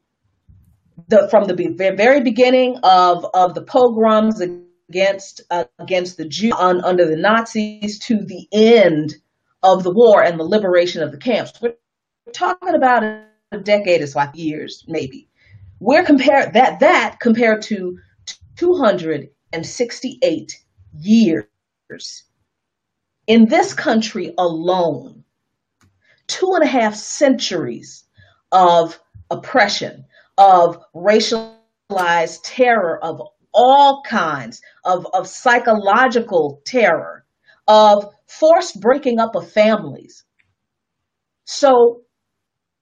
the, from the very beginning of, of the pogroms against uh, against the Jews on, under the Nazis to the end of the war and the liberation of the camps. We're talking about a decade, it's like years maybe. We're compared that that compared to 268 years in this country alone, two and a half centuries of oppression, of racialized terror of all kinds, of, of psychological terror, of forced breaking up of families. So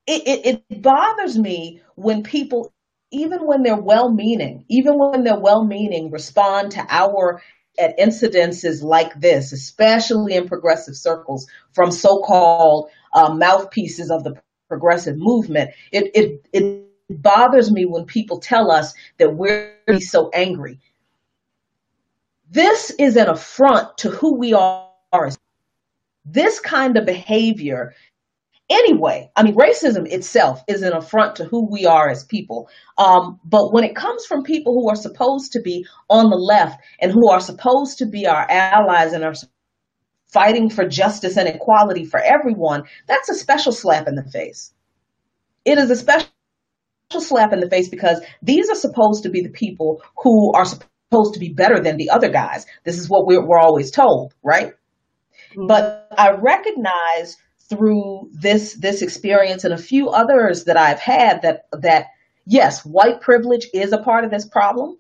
it, it, it bothers me when people even when they're well meaning, even when they're well meaning, respond to our at incidences like this, especially in progressive circles from so-called uh, mouthpieces of the progressive movement, it, it, it bothers me when people tell us that we're so angry. This is an affront to who we are. This kind of behavior anyway. I mean, racism itself is an affront to who we are as people. Um, but when it comes from people who are supposed to be on the left and who are supposed to be our allies and are fighting for justice and equality for everyone, that's a special slap in the face. It is a special slap in the face because these are supposed to be the people who are supposed to be better than the other guys. This is what we're, we're always told, right? Mm-hmm. But I recognize through this this experience and a few others that I've had that that yes, white privilege is a part of this problem,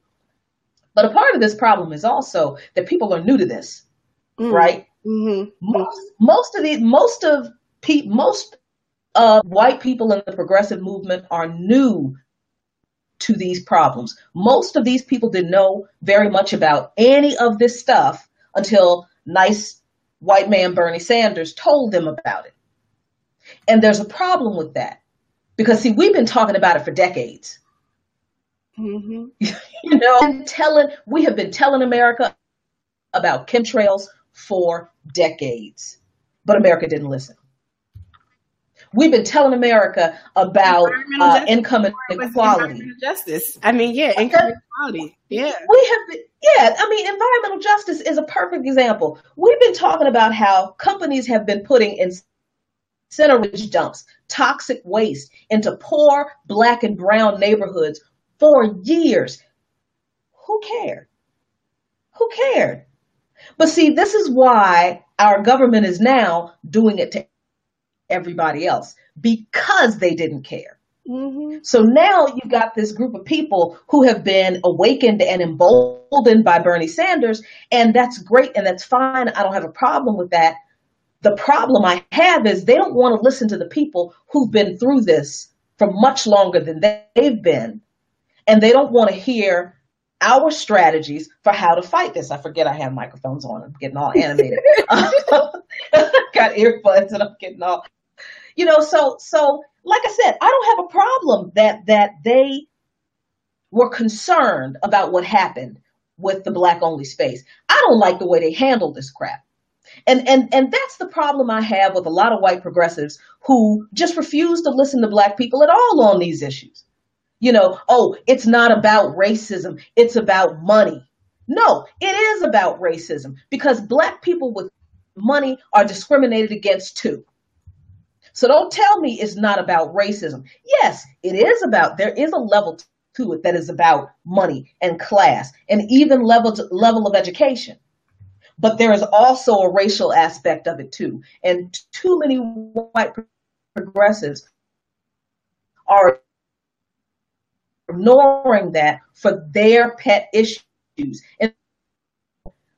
but a part of this problem is also that people are new to this, mm. right? Mm-hmm. Most most of the most of pe- most of white people in the progressive movement are new to these problems. Most of these people didn't know very much about any of this stuff until nice white man Bernie Sanders told them about it. And there's a problem with that because see, we've been talking about it for decades. Mm-hmm. you know, and telling we have been telling America about chemtrails for decades, but America didn't listen. We've been telling America about uh, income inequality. Justice. I mean, yeah, income inequality. Yeah. We have been, yeah, I mean, environmental justice is a perfect example. We've been talking about how companies have been putting in Centeridge dumps toxic waste into poor black and brown neighborhoods for years. Who cared? Who cared? But see, this is why our government is now doing it to everybody else because they didn't care. Mm-hmm. So now you've got this group of people who have been awakened and emboldened by Bernie Sanders, and that's great and that's fine. I don't have a problem with that. The problem I have is they don't want to listen to the people who've been through this for much longer than they've been. And they don't want to hear our strategies for how to fight this. I forget I have microphones on. I'm getting all animated. Got earbuds and I'm getting all, you know, so, so like I said, I don't have a problem that, that they were concerned about what happened with the black only space. I don't like the way they handle this crap. And, and, and that's the problem I have with a lot of white progressives who just refuse to listen to black people at all on these issues. You know, oh, it's not about racism. It's about money. No, it is about racism because black people with money are discriminated against too. So don't tell me it's not about racism. Yes, it is about, there is a level to it that is about money and class and even level, to, level of education. But there is also a racial aspect of it too. And too many white progressives are ignoring that for their pet issues and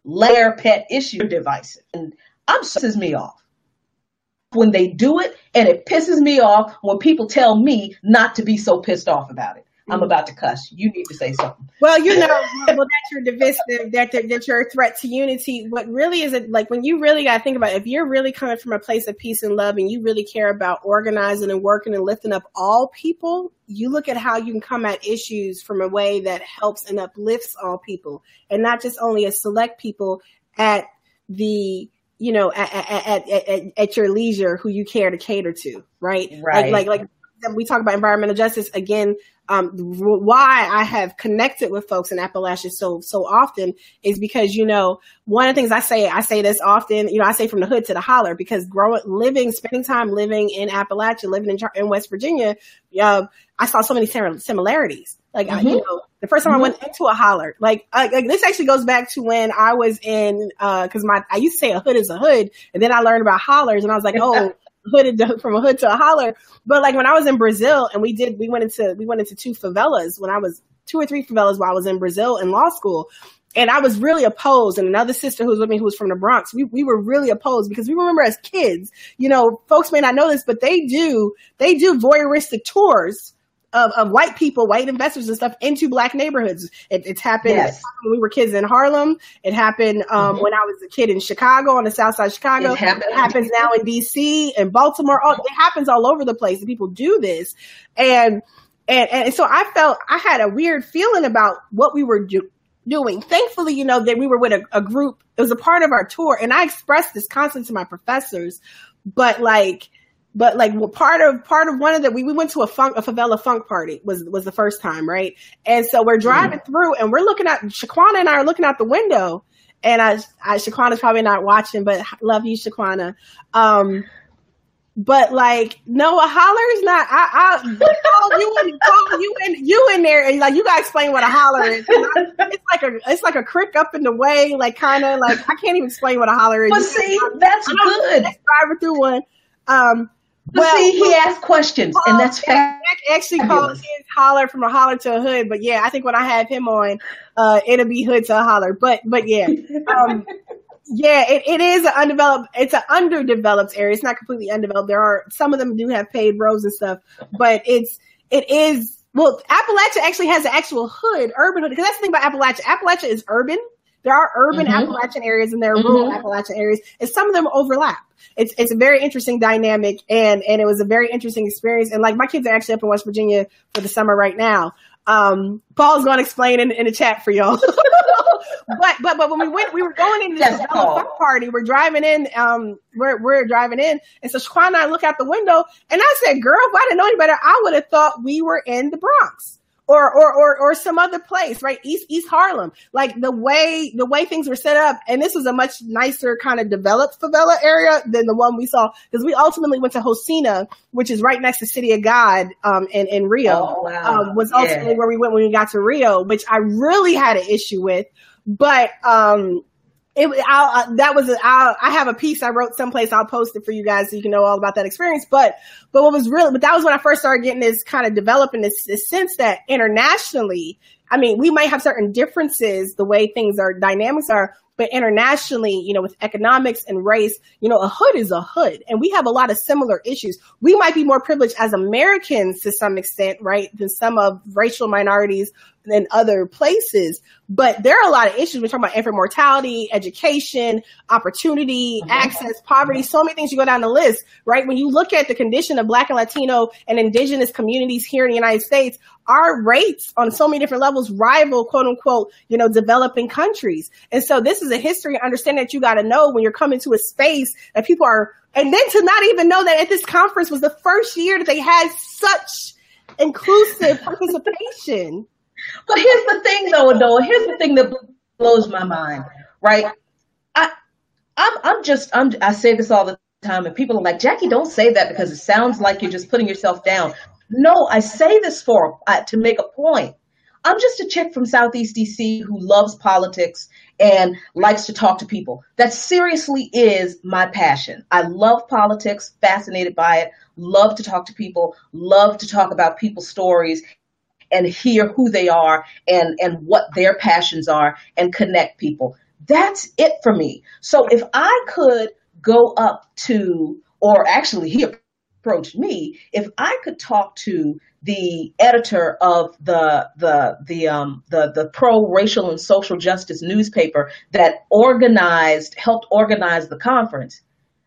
their pet issue divisive. And I'm pisses me off when they do it, and it pisses me off when people tell me not to be so pissed off about it. I'm about to cuss. You need to say something. Well, you know, well, that you're divisive, that, that you're a threat to unity. What really is it like when you really got to think about it, if you're really coming from a place of peace and love and you really care about organizing and working and lifting up all people, you look at how you can come at issues from a way that helps and uplifts all people and not just only a select people at the you know at, at, at, at, your leisure who you care to cater to right? Right. like like like we talk about environmental justice again um, why I have connected with folks in Appalachia so so often is because you know one of the things I say I say this often you know I say from the hood to the holler because growing living spending time living in Appalachia living in, in West Virginia uh, I saw so many similarities. Like mm-hmm. I, you know the first time mm-hmm. I went into a holler like, like this actually goes back to when I was in because uh, my I used to say a hood is a hood and then I learned about hollers and I was like oh hooded from a hood to a holler. But like when I was in Brazil and we did, we went into, we went into two favelas when I was two or three favelas while I was in Brazil in law school. And I was really opposed. And another sister who was with me, who was from the Bronx, we, we were really opposed because we remember as kids, you know, folks may not know this, but they do, they do voyeuristic tours of, of white people, white investors and stuff into black neighborhoods. It, it's happened yes. when we were kids in Harlem. It happened um, mm-hmm. when I was a kid in Chicago, on the south side of Chicago. It, happened. it happens now in DC and Baltimore. All, it happens all over the place. And people do this. And, and, and so I felt I had a weird feeling about what we were do- doing. Thankfully, you know, that we were with a, a group. It was a part of our tour. And I expressed this constantly to my professors, but like, but like well, part of part of one of the we, we went to a funk a favela funk party was was the first time right? And so we're driving mm. through and we're looking at Shaquana and I are looking out the window and I, I Shaquana's probably not watching but love you Shaquana. Um but like Noah Holler's not I I call you and call you and you in there and like you gotta explain what a holler is. It's like a it's like a crick up in the way like kind of like I can't even explain what a holler is. But see that's good. Driving through one. Um well, see, he asked questions, Paul, and that's fact. Actually, called his holler from a holler to a hood, but yeah, I think when I have him on, uh, it'll be hood to a holler. But but yeah, um, yeah, it, it is an undeveloped. It's an underdeveloped area. It's not completely undeveloped. There are some of them do have paved roads and stuff, but it's it is. Well, Appalachia actually has an actual hood, urban hood, because that's the thing about Appalachia. Appalachia is urban, there are urban mm-hmm. Appalachian areas and there are mm-hmm. rural Appalachian areas, and some of them overlap. It's it's a very interesting dynamic, and and it was a very interesting experience. And like my kids are actually up in West Virginia for the summer right now. Um, Paul's going to explain in, in the chat for y'all. but but but when we went, we were going into this party. We're driving in. Um, we're we're driving in, and so Shaquan and I look out the window, and I said, "Girl, if I didn't know any better, I would have thought we were in the Bronx." Or, or, or, or some other place, right? East, East Harlem. Like the way, the way things were set up. And this was a much nicer kind of developed favela area than the one we saw. Cause we ultimately went to Rocinha, which is right next to City of God, um, in, in Rio. Oh, wow. Um, was ultimately yeah. where we went when we got to Rio, which I really had an issue with. But, um, it, uh, that was, I'll, I have a piece I wrote someplace. I'll post it for you guys so you can know all about that experience. But, but what was really, but that was when I first started getting this kind of developing this, this sense that internationally, I mean, we might have certain differences the way things are dynamics are, but internationally, you know, with economics and race, you know, a hood is a hood. And we have a lot of similar issues. We might be more privileged as Americans to some extent, right, than some of racial minorities than other places. But there are a lot of issues. We're talking about infant mortality, education, opportunity, mm-hmm. access, poverty, so many things you go down the list, right? When you look at the condition of Black and Latino and indigenous communities here in the United States, our rates on so many different levels rival quote unquote, you know, developing countries. And so this is a history and understanding that you got to know when you're coming to a space that people are, and then to not even know that at this conference was the first year that they had such inclusive participation. But here's the thing, though, though. Here's the thing that blows my mind, right? I, I'm, I'm just, I'm, I say this all the time, and people are like, Jackie, don't say that because it sounds like you're just putting yourself down. No, I say this for uh, to make a point. I'm just a chick from Southeast DC who loves politics and likes to talk to people. That seriously is my passion. I love politics, fascinated by it, love to talk to people, love to talk about people's stories and hear who they are and, and what their passions are and connect people. That's it for me. So if I could go up to, or actually he approached me, if I could talk to the editor of the the the um the the pro racial and social justice newspaper that organized helped organize the conference,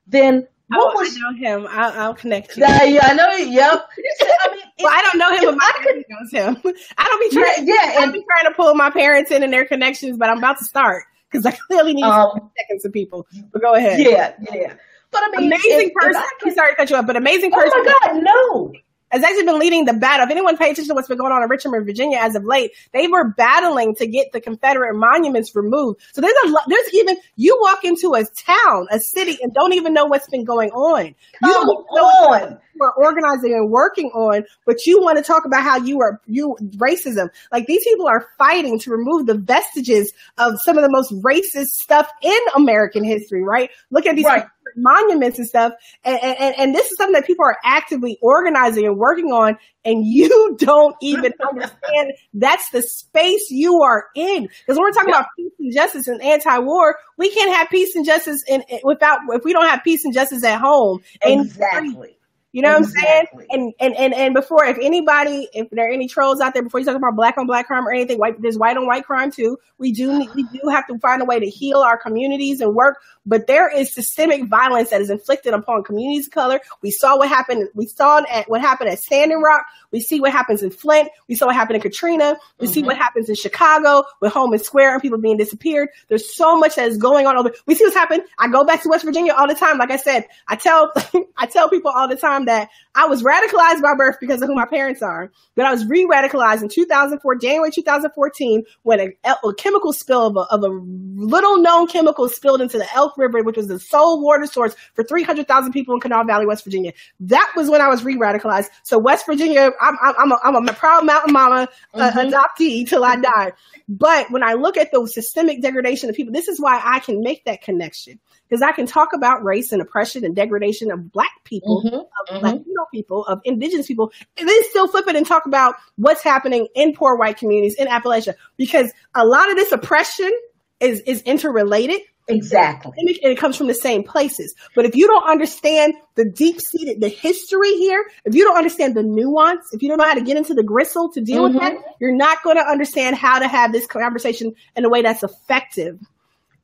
then what oh, was, I know him. I'll, I'll connect you. Yeah, yeah, I know. Yep. I mean, well, I don't know him, but my parents knows him. I don't be trying. Yeah, yeah I don't be trying to pull my parents in and their connections, but I'm about to start because I clearly need um, seconds of people. But go ahead. Yeah, yeah. But I mean, amazing if, person. If I'm sorry to cut you up, but amazing person. Oh my God, no has actually been leading the battle. If anyone paid attention to what's been going on in Richmond, Virginia as of late, they were battling to get the Confederate monuments removed. So there's a there's even you walk into a town, a city, and don't even know what's been going on. Come you don't know on. Are organizing and working on, but you want to talk about how you are you racism. Like these people are fighting to remove the vestiges of some of the most racist stuff in American history. Right? Look at these. Right monuments and stuff. And, and, and this is something that people are actively organizing and working on. And you don't even understand that's the space you are in. Because when we're talking yeah. about peace and justice and anti-war, we can't have peace and justice in, without, if we don't have peace and justice at home. Exactly. You know exactly. what I'm saying? And, and and and before, if anybody, if there are any trolls out there, before you talk about black on black crime or anything, white there's white on white crime too. We do we do have to find a way to heal our communities and work. But there is systemic violence that is inflicted upon communities of color. We saw what happened. We saw at what happened at Standing Rock. We see what happens in Flint. We saw what happened in Katrina. We mm-hmm. see what happens in Chicago with Homan Square and people being disappeared. There's so much that is going on over. We see what's happened. I go back to West Virginia all the time. Like I said, I tell I tell people all the time that I was radicalized by birth because of who my parents are, but I was re-radicalized in 2004, January 2014, when a, a chemical spill of a, of a, little known chemical spilled into the Elk River, which was the sole water source for 300,000 people in Kanawha Valley, West Virginia. That was when I was re-radicalized. So West Virginia, I'm, I'm, a, I'm a proud mountain mama uh, mm-hmm. adoptee till I die. But when I look at the systemic degradation of people, this is why I can make that connection because I can talk about race and oppression and degradation of black people, mm-hmm, of mm-hmm. Latino people, of indigenous people, and then still flip it and talk about what's happening in poor white communities in Appalachia. Because a lot of this oppression is, is interrelated. Exactly. And it comes from the same places. But if you don't understand the deep seated, the history here, if you don't understand the nuance, if you don't know how to get into the gristle to deal mm-hmm. with that, you're not going to understand how to have this conversation in a way that's effective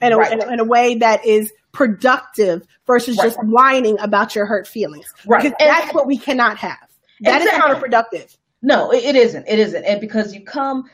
in a, right. a, in a way that is productive versus right. just whining about your hurt feelings. Right. Because and, that's what we cannot have. That exactly. is counterproductive. No, it isn't. It isn't. And because you come,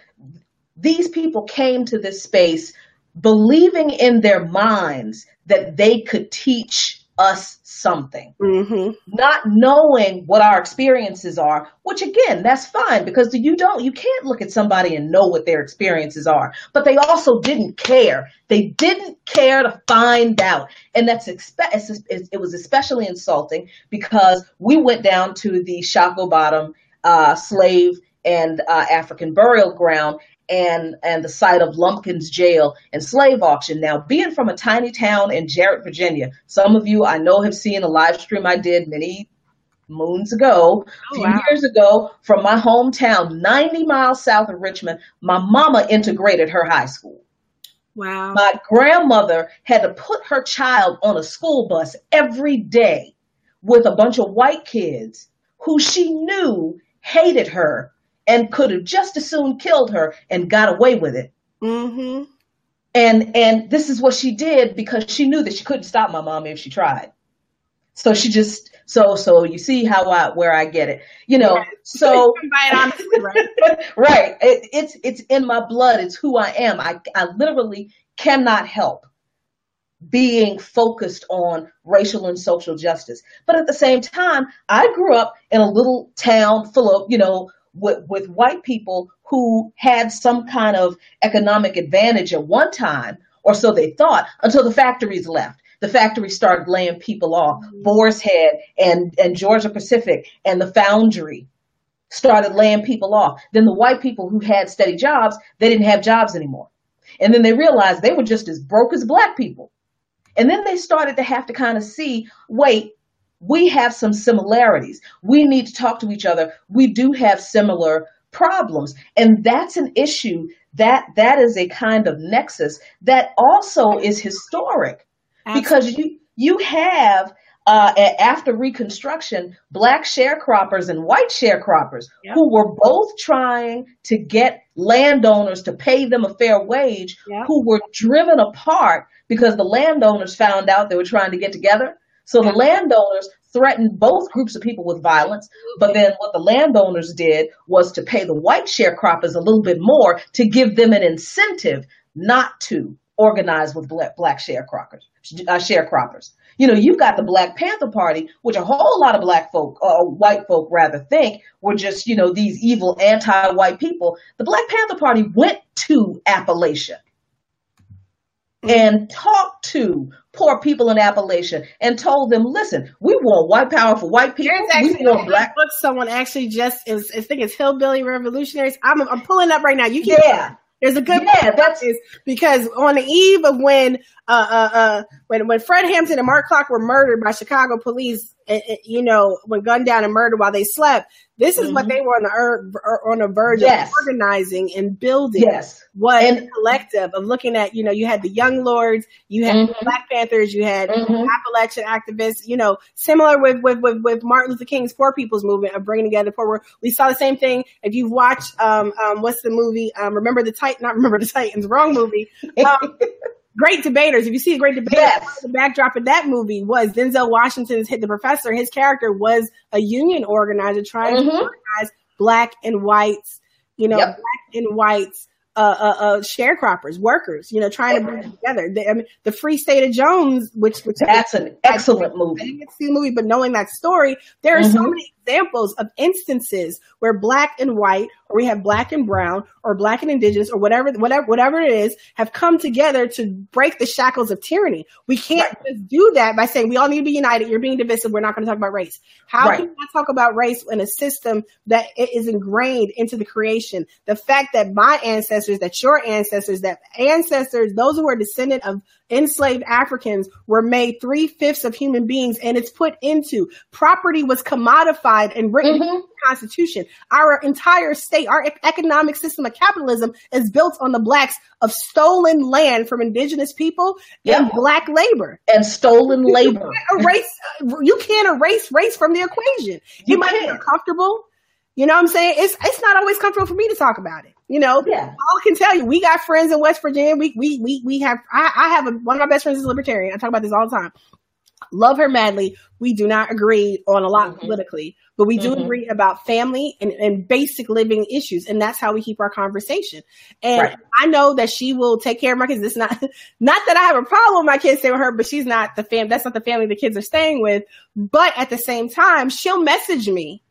these people came to this space believing in their minds that they could teach us something. Mm-hmm. Not knowing what our experiences are, which again, that's fine because you don't, you can't look at somebody and know what their experiences are. But they also didn't care. They didn't care to find out. And that's, expe- it was especially insulting because we went down to the Shockoe Bottom uh, slave and uh, African burial ground and and the site of Lumpkin's Jail and slave auction. Now, being from a tiny town in Jarratt, Virginia, some of you I know have seen a live stream I did many moons ago, a oh, few wow. years ago, from my hometown, 90 miles south of Richmond, my mama integrated her high school. Wow. My grandmother had to put her child on a school bus every day with a bunch of white kids who she knew hated her and could have just as soon killed her and got away with it. Mm-hmm. And and this is what she did because she knew that she couldn't stop my mom if she tried. So she just so so you see how I where I get it. You know, so right. right. It, it's it's in my blood. It's who I am. I I literally cannot help being focused on racial and social justice. But at the same time, I grew up in a little town full of, you know, with, with white people who had some kind of economic advantage at one time, or so they thought, until the factories left. The factories started laying people off. Mm-hmm. Boar's Head and, and Georgia Pacific and the foundry started laying people off. Then the white people who had steady jobs, they didn't have jobs anymore. And then they realized they were just as broke as black people. And then they started to have to kind of see, wait, we have some similarities. We need to talk to each other. We do have similar problems. And that's an issue that that is a kind of nexus that also is historic Absolutely. because you you have uh, after Reconstruction, black sharecroppers and white sharecroppers yep. who were both trying to get landowners to pay them a fair wage, yep. who were driven apart because the landowners found out they were trying to get together. So the landowners threatened both groups of people with violence. But then what the landowners did was to pay the white sharecroppers a little bit more to give them an incentive not to organize with black, black sharecroppers. Uh, sharecroppers. You know, you've got the Black Panther Party, which a whole lot of black folk, or uh, white folk rather, think were just, you know, these evil anti-white people. The Black Panther Party went to Appalachia and talked to poor people in Appalachia and told them, listen, we want white power for white people. There's actually we want black. Book someone actually just is, I think it's Hillbilly Revolutionaries. I'm, I'm pulling up right now. You can. Yeah. There's a good yeah, that's because on the eve of when uh, uh, uh, when when Fred Hampton and Mark Clark were murdered by Chicago police, you know, when gunned down and murdered while they slept. This is mm-hmm. what they were on the er, on the verge yes. of organizing and building. Yes, was and, collective of looking at. You know, you had the Young Lords, you had mm-hmm. Black Panthers, you had mm-hmm. Appalachian activists. You know, similar with, with with with Martin Luther King's Poor People's Movement of bringing together poor. We saw the same thing. If you've watched, um, um, what's the movie? Um, remember the Titan? Not remember the Titans. Wrong movie. Um, Great Debaters. If you see a Great Debaters, yes. the backdrop of that movie was Denzel Washington's hit the professor. His character was a union organizer trying mm-hmm. to organize black and whites, you know, yep. black and whites uh, uh, uh, sharecroppers, workers, you know, trying to bring them together. The, I mean, the Free State of Jones, which, which that's an excellent movie. I didn't get to see the movie, but knowing that story, there are mm-hmm. so many examples of instances where black and white, or we have black and brown, or black and indigenous, or whatever, whatever, whatever it is, have come together to break the shackles of tyranny. We can't right. just do that by saying we all need to be united. You're being divisive. We're not going to talk about race. How right. can we talk about race in a system that is ingrained into the creation? The fact that my ancestors, that your ancestors, that ancestors, those who are descendant of enslaved Africans were made three fifths of human beings and it's put into property was commodified and written mm-hmm. in the Constitution. Our entire state, our economic system of capitalism is built on the blacks of stolen land from indigenous people yep. and black labor. And stolen labor. You can't erase, you can't erase race from the equation. You, you might be uncomfortable. You know what I'm saying? It's it's not always comfortable for me to talk about it. You know, yeah. I can tell you, we got friends in West Virginia. We we we we have. I, I have a, one of my best friends is libertarian. I talk about this all the time. Love her madly. We do not agree on a lot mm-hmm. politically, but we do mm-hmm. agree about family and, and basic living issues, and that's how we keep our conversation. And right. I know that she will take care of my kids. It's not not that I have a problem with my kids staying with her, but she's not the fam. That's not the family the kids are staying with. But at the same time, she'll message me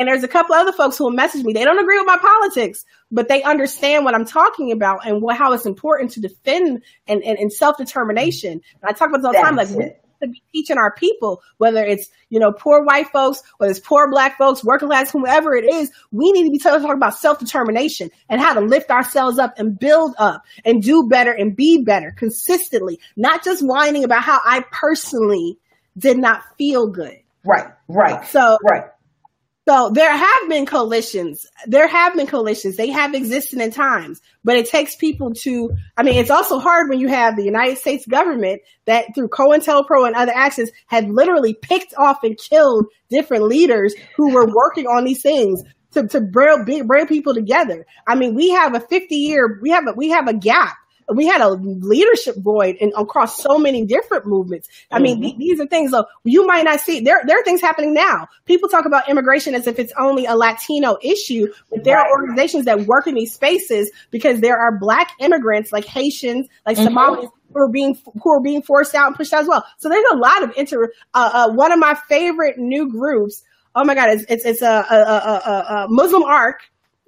and there's a couple other folks who will message me. They don't agree with my politics, but they understand what I'm talking about and what, how it's important to defend and, and, and self determination. I talk about this all the time. Like, we need to be teaching our people, whether it's, you know, poor white folks, whether it's poor black folks, working class, whoever it is, we need to be talking about self determination and how to lift ourselves up and build up and do better and be better consistently, not just whining about how I personally did not feel good. Right, right. So right. So there have been coalitions. There have been coalitions. They have existed in times, but it takes people to, I mean, it's also hard when you have the United States government that through COINTELPRO and other actions had literally picked off and killed different leaders who were working on these things to, to bring, bring people together. I mean, we have a 50 year, we have a, we have a gap we had a leadership void in, across so many different movements. I mm-hmm. mean, th- these are things that you might not see. There, there are things happening now. People talk about immigration as if it's only a Latino issue, but there right. are organizations that work in these spaces because there are black immigrants like Haitians, like mm-hmm. Somalis, who are being who are being forced out and pushed out as well. So there's a lot of inter. Uh, uh, one of my favorite new groups. Oh my God, it's it's, it's a, a, a, a MuslimARC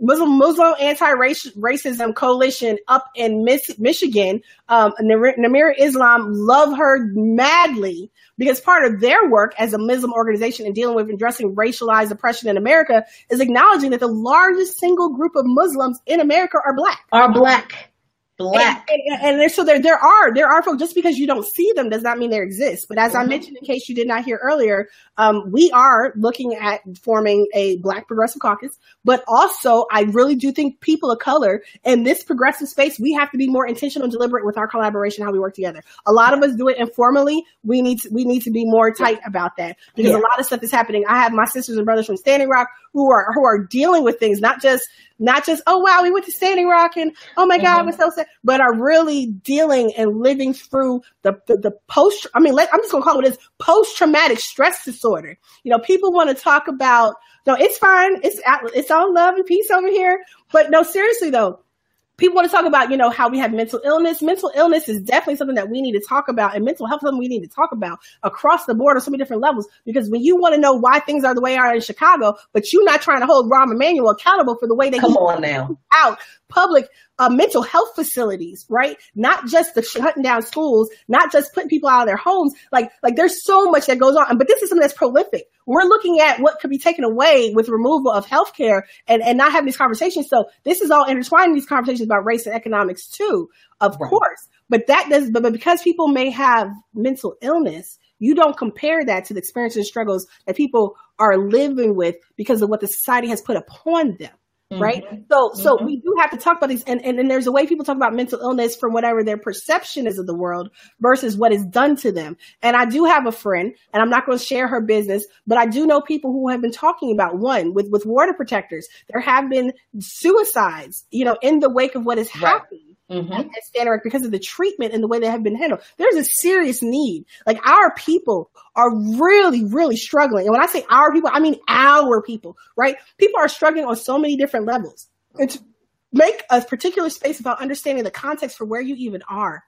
Muslim Muslim anti-racism coalition up in Miss, Michigan. Um, Namira Islam love her madly because part of their work as a Muslim organization in dealing with addressing racialized oppression in America is acknowledging that the largest single group of Muslims in America are black. Are black black. And, and, and, so there, there are, there are folks, just because you don't see them does not mean they exist. But as mm-hmm. I mentioned, in case you did not hear earlier, um, we are looking at forming a black progressive caucus, but also I really do think people of color in this progressive space, we have to be more intentional and deliberate with our collaboration, how we work together. A lot of us do it informally. We need to, we need to be more tight about that because yeah. a lot of stuff is happening. I have my sisters and brothers from Standing Rock who are, who are dealing with things, not just not just, oh wow, we went to Standing Rock and oh my God, mm-hmm. we're so sad, but are really dealing and living through the, the, the post, I mean, let, I'm just gonna call it this post traumatic stress disorder. You know, people want to talk about, no, it's fine. It's, it's all love and peace over here. But no, seriously though, people want to talk about, you know, how we have mental illness. Mental illness is definitely something that we need to talk about, and mental health is something we need to talk about across the board on so many different levels. Because when you want to know why things are the way they are in Chicago, but you're not trying to hold Rahm Emanuel accountable for the way they come on now out public uh, mental health facilities, right? Not just the shutting down schools, not just putting people out of their homes. Like, like there's so much that goes on. But this is something that's prolific. We're looking at what could be taken away with removal of healthcare and, and not having these conversations. So this is all intertwining these conversations about race and economics too, of right. course. But that does, but, but because people may have mental illness, you don't compare that to the experiences and struggles that people are living with because of what the society has put upon them? Mm-hmm. So, so mm-hmm. we do have to talk about these, and, and, and there's a way people talk about mental illness from whatever their perception is of the world versus what is done to them. And I do have a friend, and I'm not going to share her business, but I do know people who have been talking about one with with water protectors. There have been suicides, you know, in the wake of what is right. happening mm-hmm. at because of the treatment and the way they have been handled. There's a serious need. Like our people are really, really struggling. And when I say our people, I mean our people, right? People are struggling on so many different levels. And to make a particular space about understanding the context for where you even are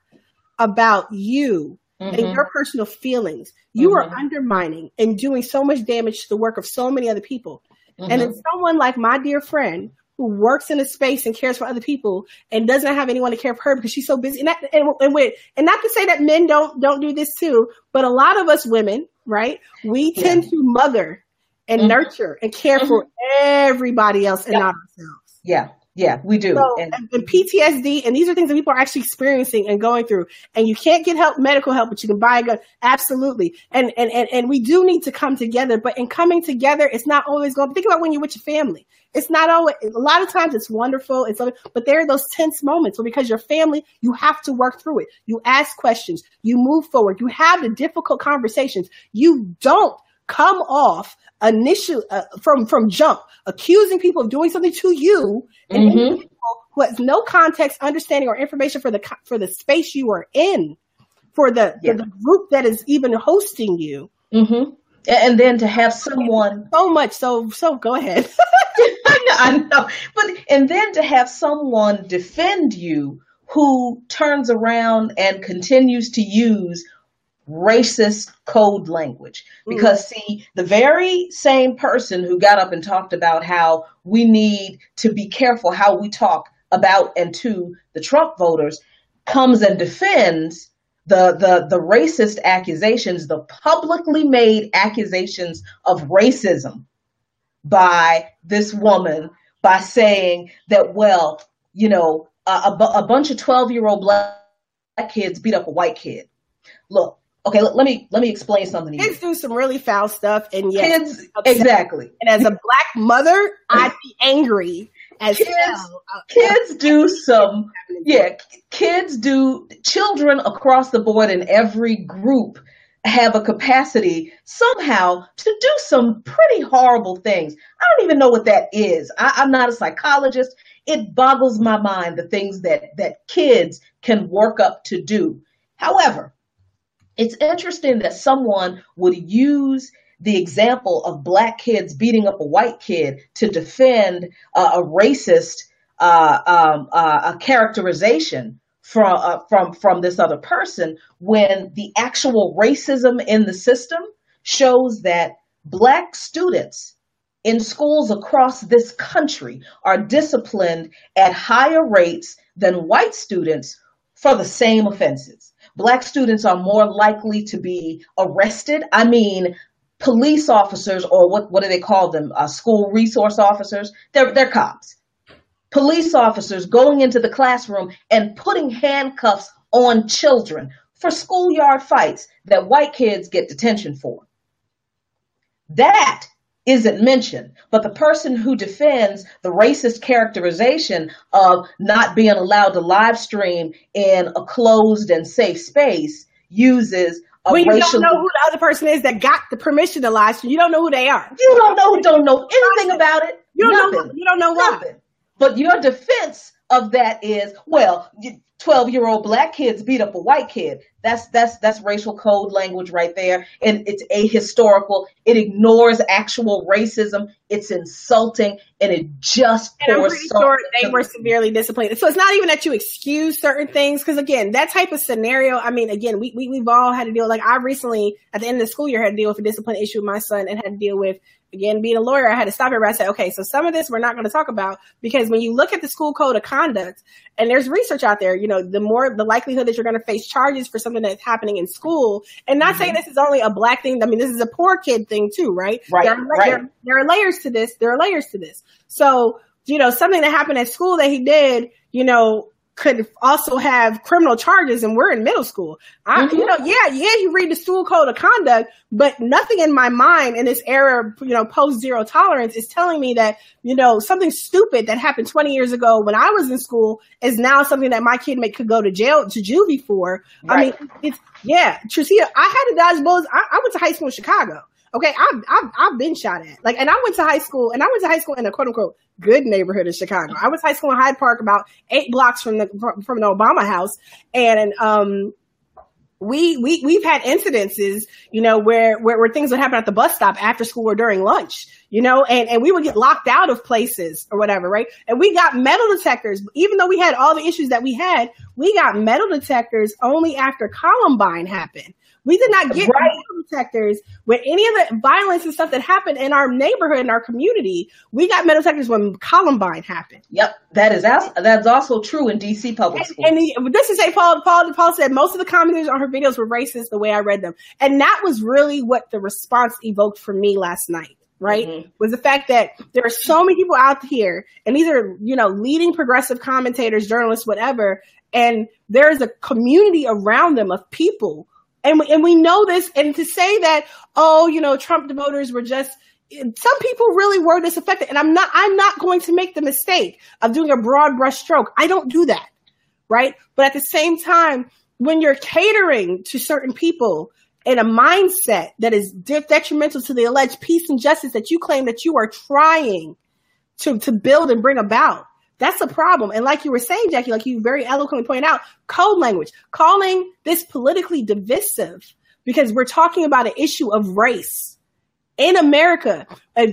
about you Mm-hmm. and your personal feelings. You mm-hmm. are undermining and doing so much damage to the work of so many other people. Mm-hmm. And if someone like my dear friend who works in a space and cares for other people and doesn't have anyone to care for her because she's so busy. And, that, and, and, with, and not to say that men don't don't do this too, but a lot of us women, right? We tend yeah. to mother and mm-hmm. nurture and care mm-hmm. for everybody else and yeah. not ourselves. Yeah. Yeah, we do. So, and, and, PTSD, and these are things that people are actually experiencing and going through. And you can't get help, medical help, but you can buy a gun. Absolutely. And, and, and, and we do need to come together, but in coming together, it's not always going, to think about when you're with your family. It's not always, a lot of times it's wonderful. It's, but there are those tense moments where because your family, you have to work through it. You ask questions, you move forward, you have the difficult conversations. You don't come off initially uh, from from jump accusing people of doing something to you and mm-hmm. who has no context understanding or information for the for the space you are in for the yeah. for the group that is even hosting you mm-hmm. and then to have someone so much so so go ahead I know but and then to have someone defend you who turns around and continues to use racist code language. Because, mm. see, the very same person who got up and talked about how we need to be careful how we talk about and to the Trump voters comes and defends the, the, the racist accusations, the publicly made accusations of racism by this woman by saying that, well, you know, a, a, a bunch of 12 year old black kids beat up a white kid. Look, okay, let, let me let me explain something. Kids do some really foul stuff, and yes, kids exactly. And as a black mother, I'd be angry as kids, hell. Kids do some, yeah, kids do. Children across the board in every group have a capacity somehow to do some pretty horrible things. I don't even know what that is. I, I'm not a psychologist. It boggles my mind the things that that kids can work up to do. However, it's interesting that someone would use the example of black kids beating up a white kid to defend uh, a racist uh, um, uh, a characterization from uh, from from this other person when the actual racism in the system shows that black students in schools across this country are disciplined at higher rates than white students for the same offenses. Black students are more likely to be arrested. I mean, police officers, or what, what do they call them? Uh, school resource officers. They're, they're cops. Police officers going into the classroom and putting handcuffs on children for schoolyard fights that white kids get detention for. That isn't mentioned. But the person who defends the racist characterization of not being allowed to live stream in a closed and safe space uses a when you racial... don't know who the other person is that got the permission to live stream, you don't know who they are. You don't know, don't know anything about it. You don't Nothing. know. You don't know. Nothing. But your defense of that is, well, 12 year old black kids beat up a white kid. That's that's that's racial code language right there. And it's ahistorical. It ignores actual racism. It's insulting and it just And I'm pretty sure they were severely disciplined. So it's not even that you excuse certain things, because again, that type of scenario, I mean, again, we, we, we've all had to deal, like I recently, at the end of the school year, had to deal with a discipline issue with my son and had to deal with, again, being a lawyer, I had to stop everybody and say, okay, so some of this we're not going to talk about because when you look at the school code of conduct, and there's research out there, you know, the more, the likelihood that you're going to face charges for something that's happening in school, and not saying this is only a black thing, I mean, this is a poor kid thing too, right? Right, There are, right. there- there are layers to this. There are layers to this. So, you know, something that happened at school that he did, you know, could also have criminal charges and we're in middle school. I, Mhm. you know, yeah, yeah, you read the school code of conduct, but nothing in my mind in this era, you know, post zero tolerance is telling me that, you know, something stupid that happened 20 years ago when I was in school is now something that my kid may could go to jail to juvie for. I mean, it's, yeah, Tricia, I had to dodge bullets. I, I went to high school in Chicago. Okay, I've, I've I've been shot at. Like, and I went to high school, and I went to high school in a quote unquote good neighborhood in Chicago. I was high school in Hyde Park, about eight blocks from the from, the Obama house, and um, we we we've had incidences, you know, where, where where things would happen at the bus stop after school or during lunch, you know, and and we would get locked out of places or whatever, right? And we got metal detectors, even though we had all the issues that we had, we got metal detectors only after Columbine happened. We did not get Right. metal detectors with any of the violence and stuff that happened in our neighborhood in our community. We got metal detectors when Columbine happened. Yep, that is that's also true in DC public schools. And, and the, this is say Paul, Paul, Paul said most of the commenters on her videos were racist the way I read them. And that was really what the response evoked for me last night, right? Mhm. Was the fact that there are so many people out here and these are, you know, leading progressive commentators, journalists, whatever. And there's a community around them of people. And we, and we know this. And to say that, oh, you know, Trump voters were just, some people really were disaffected. And I'm not, I'm not going to make the mistake of doing a broad brush stroke. I don't do that right? But at the same time, when you're catering to certain people in a mindset that is detrimental to the alleged peace and justice that you claim that you are trying to, to build and bring about, that's a problem. And like you were saying, Jackie, like you very eloquently pointed out, code language, calling this politically divisive because we're talking about an issue of race in America,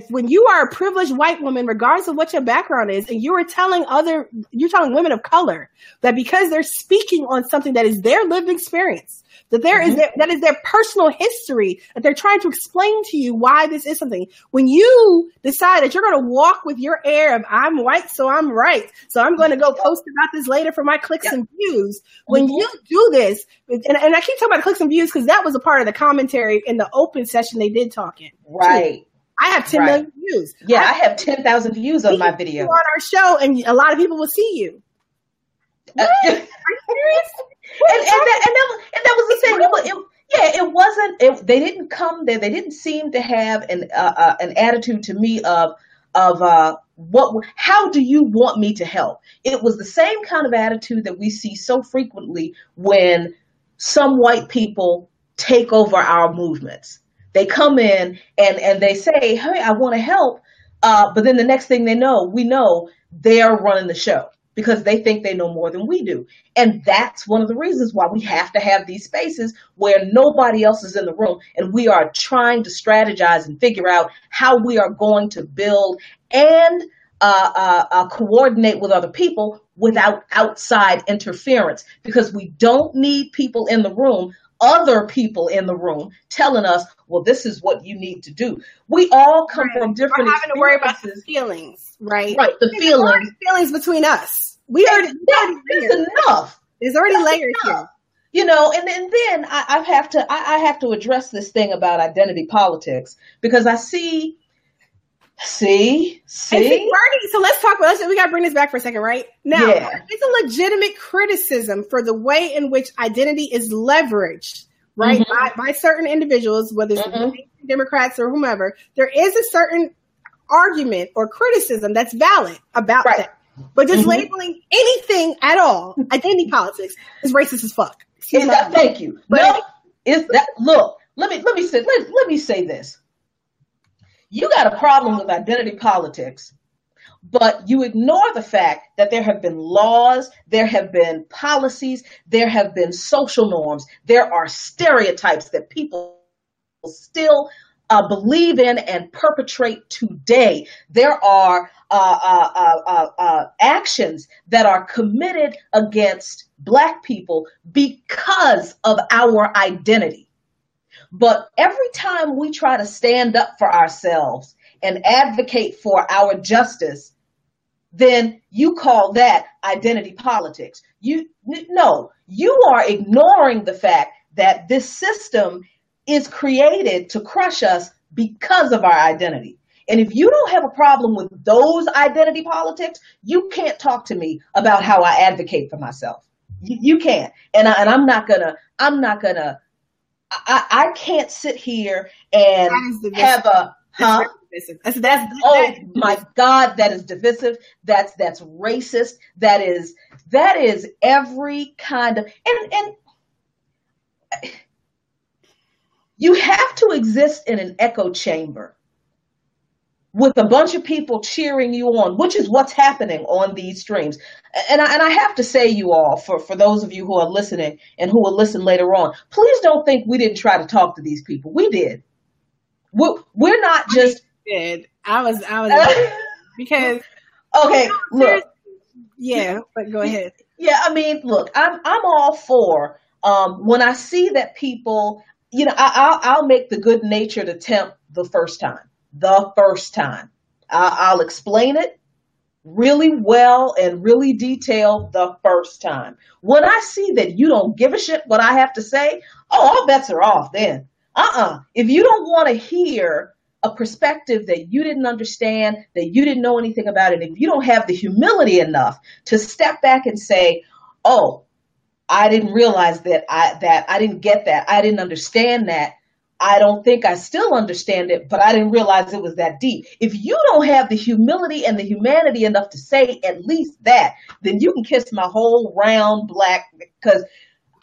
when you are a privileged white woman, regardless of what your background is, and you are telling other, you're telling women of color that because they're speaking on something that is their lived experience, that there is their, that is their personal history, that they're trying to explain to you why this is something. When you decide that you're going to walk with your air of I'm white, so I'm right, so I'm going to go post about this later for my clicks Yep. and views. When Mhm. you do this, and, and I keep talking about clicks and views because that was a part of the commentary in the open session they did talk in. Right. I have ten Right. million views. Yeah, I have 10,000 views on my You video. on our show, and a lot of people will see you. Uh, Are you serious? And, and, that, and, that was, and that was the thing. It it, Yeah, it wasn't. It, they didn't come there. They didn't seem to have an uh, uh, an attitude to me of of uh, what. How do you want me to help? It was the same kind of attitude that we see so frequently when some white people take over our movements. They come in and and they say, "Hey, I want to help," uh, but then the next thing they know, we know they're running the show because they think they know more than we do. And that's one of the reasons why we have to have these spaces where nobody else is in the room and we are trying to strategize and figure out how we are going to build and uh, uh, uh, coordinate with other people without outside interference because we don't need people in the room other people in the room telling us, well, this is what you need to do. We all come right. from different We're having to worry about the feelings, right? Right, the feelings. Feelings between us. We already, it's enough. There's already That's layers enough. here. You know, and, and then I, I have to I, I have to address this thing about identity politics because I see See, see, Bernie. So let's talk about. Let's, we got to bring this back for a second, right? Now, yeah. it's a legitimate criticism for the way in which identity is leveraged, right, mm-hmm. by, by, certain individuals, whether it's mm-hmm. Democrats or whomever. There is a certain argument or criticism that's valid about right. that. But just mm-hmm. labeling anything at all, identity politics, is racist as fuck. That, thank you. But no, is that look? Let me let me say let, let me say this you got a problem with identity politics, but you ignore the fact that there have been laws, there have been policies, there have been social norms, there are stereotypes that people still uh, believe in and perpetrate today. There are uh, uh, uh, uh, uh actions that are committed against Black people because of our identity. But every time we try to stand up for ourselves and advocate for our justice, then you call that identity politics. You no, you are ignoring the fact that this system is created to crush us because of our identity. And if you don't have a problem with those identity politics, you can't talk to me about how I advocate for myself. You, you can't. And, I, and I'm not gonna, I'm not gonna I, I can't sit here and have a huh. That's, that's, oh my God, that is divisive. That's that's racist. That is that is every kind of and and you have to exist in an echo chamber with a bunch of people cheering you on, which is what's happening on these streams. And I, and I have to say, you all, for, for those of you who are listening and who will listen later on, please don't think we didn't try to talk to these people. We did. We're, we're not just. I did. I was, I was, because. Okay, look. Yeah, but go ahead. Yeah, I mean, look, I'm, I'm all for, um, when I see that people, you know, I, I'll, I'll make the good natured attempt the first time the first time. I- will explain it really well and really detailed the first time. When I see that you don't give a shit what I have to say, oh, all bets are off then. Uh-uh. If you don't want to hear a perspective that you didn't understand, that you didn't know anything about it, if you don't have the humility enough to step back and say, "Oh, I didn't realize that I that I didn't get that. I didn't understand that." I don't think I still understand it, but I didn't realize it was that deep. If you don't have the humility and the humanity enough to say at least that, then you can kiss my whole round black because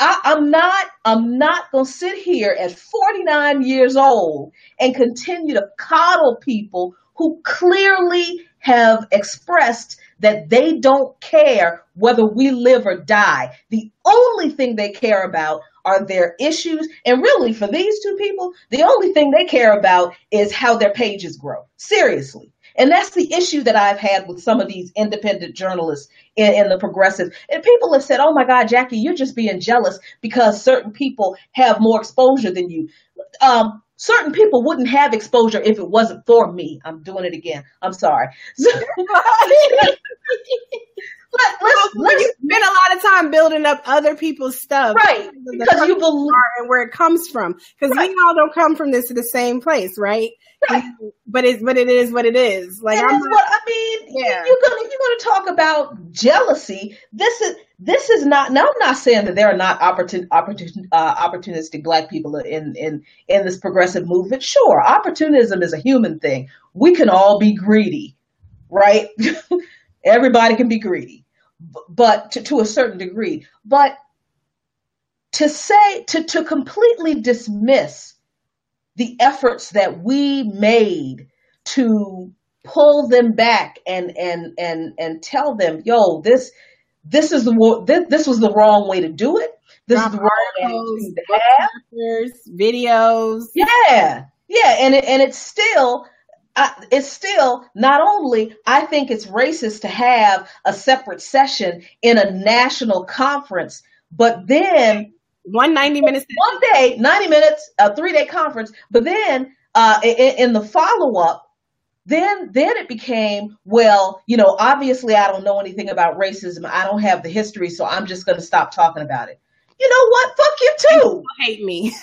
I'm not I'm not gonna sit here at 49 years old and continue to coddle people who clearly have expressed that they don't care whether we live or die. The only thing they care about are their issues. And really, for these two people, the only thing they care about is how their pages grow. Seriously. And that's the issue that I've had with some of these independent journalists in, in, the progressive. And people have said, oh my God, Jackie, you're just being jealous because certain people have more exposure than you. Um, certain people wouldn't have exposure if it wasn't for me. I'm doing it again. I'm sorry. Let, let's, let's, you spend a lot of time building up other people's stuff, right? Because you believe and where it comes from. Because right. we all don't come from this to the same place, right? Right. but it's but it is what it is. Like I'm not, what I mean. yeah. you're gonna you're gonna talk about jealousy. This is this is not. Now I'm not saying that there are not opportun, opportun, uh, opportunistic black people in in in this progressive movement. Sure, opportunism is a human thing. We can all be greedy, right? Everybody can be greedy, but to, to a certain degree. But to say to to completely dismiss the efforts that we made to pull them back and and and and tell them, yo, this this is the this, this was the wrong way to do it. This Drop is the wrong way to have videos. Yeah, yeah, and it, and it's still. It's still not only I think it's racist to have a separate session in a national conference, but then one 90 minutes. One day 90 minutes a three day conference but then uh, in, in the follow up then then it became well you know obviously i don't know anything about racism. I don't have the history so i'm just going to stop talking about it. You know what? Fuck you too. Hate me.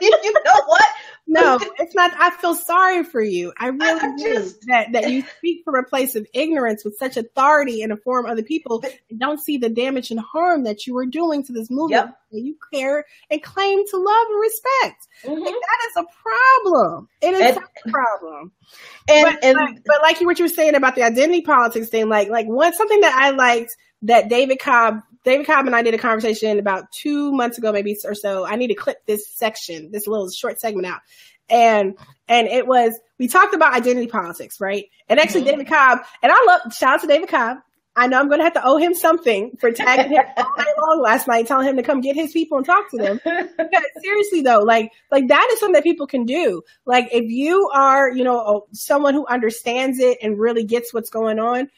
You know what no, it's not. I feel sorry for you. I really I just, do. That that you speak from a place of ignorance with such authority and inform other people and don't see the damage and harm that you are doing to this movement yep. that you care and claim to love and respect. Mm-hmm. Like, that is a problem. It is and, a problem. And, but, and but, but like you what you were saying about the identity politics thing, like like one something that I liked that David Cobb David Cobb and I did a conversation about two months ago, maybe or so. I need to clip this section, this little short segment out. And, and it was, we talked about identity politics, right? And actually mm-hmm. David Cobb, and I love, shout out to David Cobb. I know I'm going to have to owe him something for tagging him all night long last night, telling him to come get his people and talk to them. Because seriously though, like, like that is something that people can do. Like if you are, you know, someone who understands it and really gets what's going on,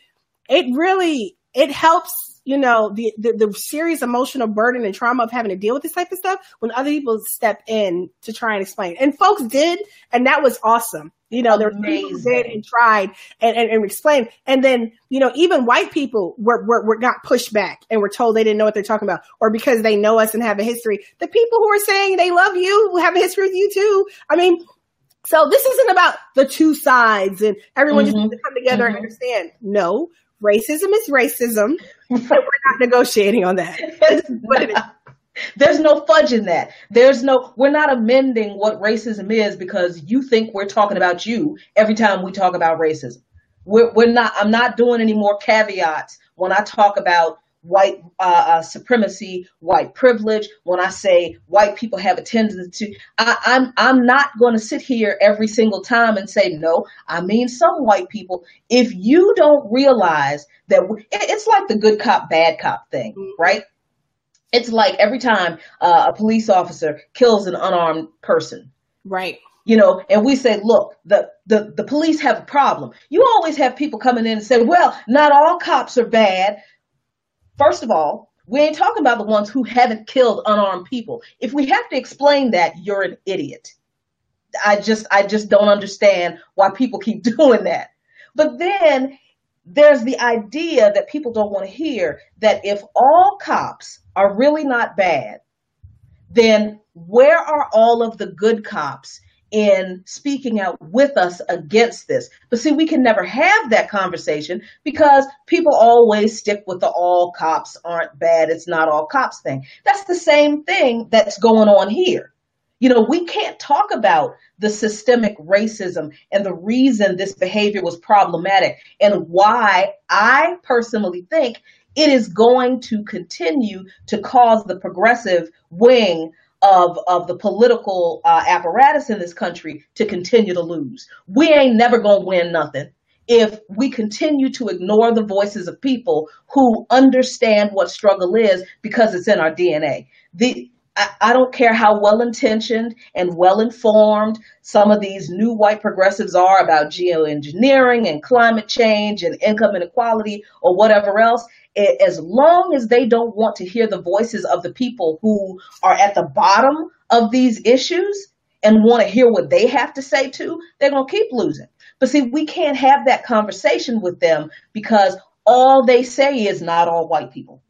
it really, it helps you know, the, the, the serious emotional burden and trauma of having to deal with this type of stuff when other people step in to try and explain. And folks did, and that was awesome. You know, there people did and tried and, and, and explained. And then, you know, even white people were, were, were got pushed back and were told they didn't know what they're talking about or because they know us and have a history. The people who are saying they love you, have a history with you too. I mean, so this isn't about the two sides and everyone mm-hmm. just needs to come together mm-hmm. and understand. No, racism is racism. we're not negotiating on that. There's no fudge in that. There's no, we're not amending what racism is because you think we're talking about you every time we talk about racism. We're, we're not, I'm not doing any more caveats when I talk about white uh, uh, supremacy, white privilege. When I say white people have a tendency to, I, I'm I'm not going to sit here every single time and say no. I mean some white people. If you don't realize that it's like the good cop bad cop thing, mm-hmm. right? It's like every time uh, a police officer kills an unarmed person, right? you know, and we say, look, the, the, the police have a problem. You always have people coming in and say, well, not all cops are bad. First of all, we ain't talking about the ones who haven't killed unarmed people. If we have to explain that, you're an idiot. I just I just don't understand why people keep doing that. But then there's the idea that people don't want to hear that if all cops are really not bad, then where are all of the good cops in speaking out with us against this. But see, we can never have that conversation because people always stick with the all cops aren't bad, it's not all cops thing. That's the same thing that's going on here. You know, we can't talk about the systemic racism and the reason this behavior was problematic and why I personally think it is going to continue to cause the progressive wing of of the political uh, apparatus in this country to continue to lose. We ain't never gonna win nothing if we continue to ignore the voices of people who understand what struggle is because it's in our DNA. The I, I don't care how well intentioned and well informed some of these new white progressives are about geoengineering and climate change and income inequality or whatever else as long as they don't want to hear the voices of the people who are at the bottom of these issues and want to hear what they have to say too, they're going to keep losing. But see, we can't have that conversation with them because all they say is not all white people.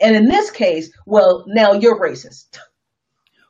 And in this case, well, now you're racist.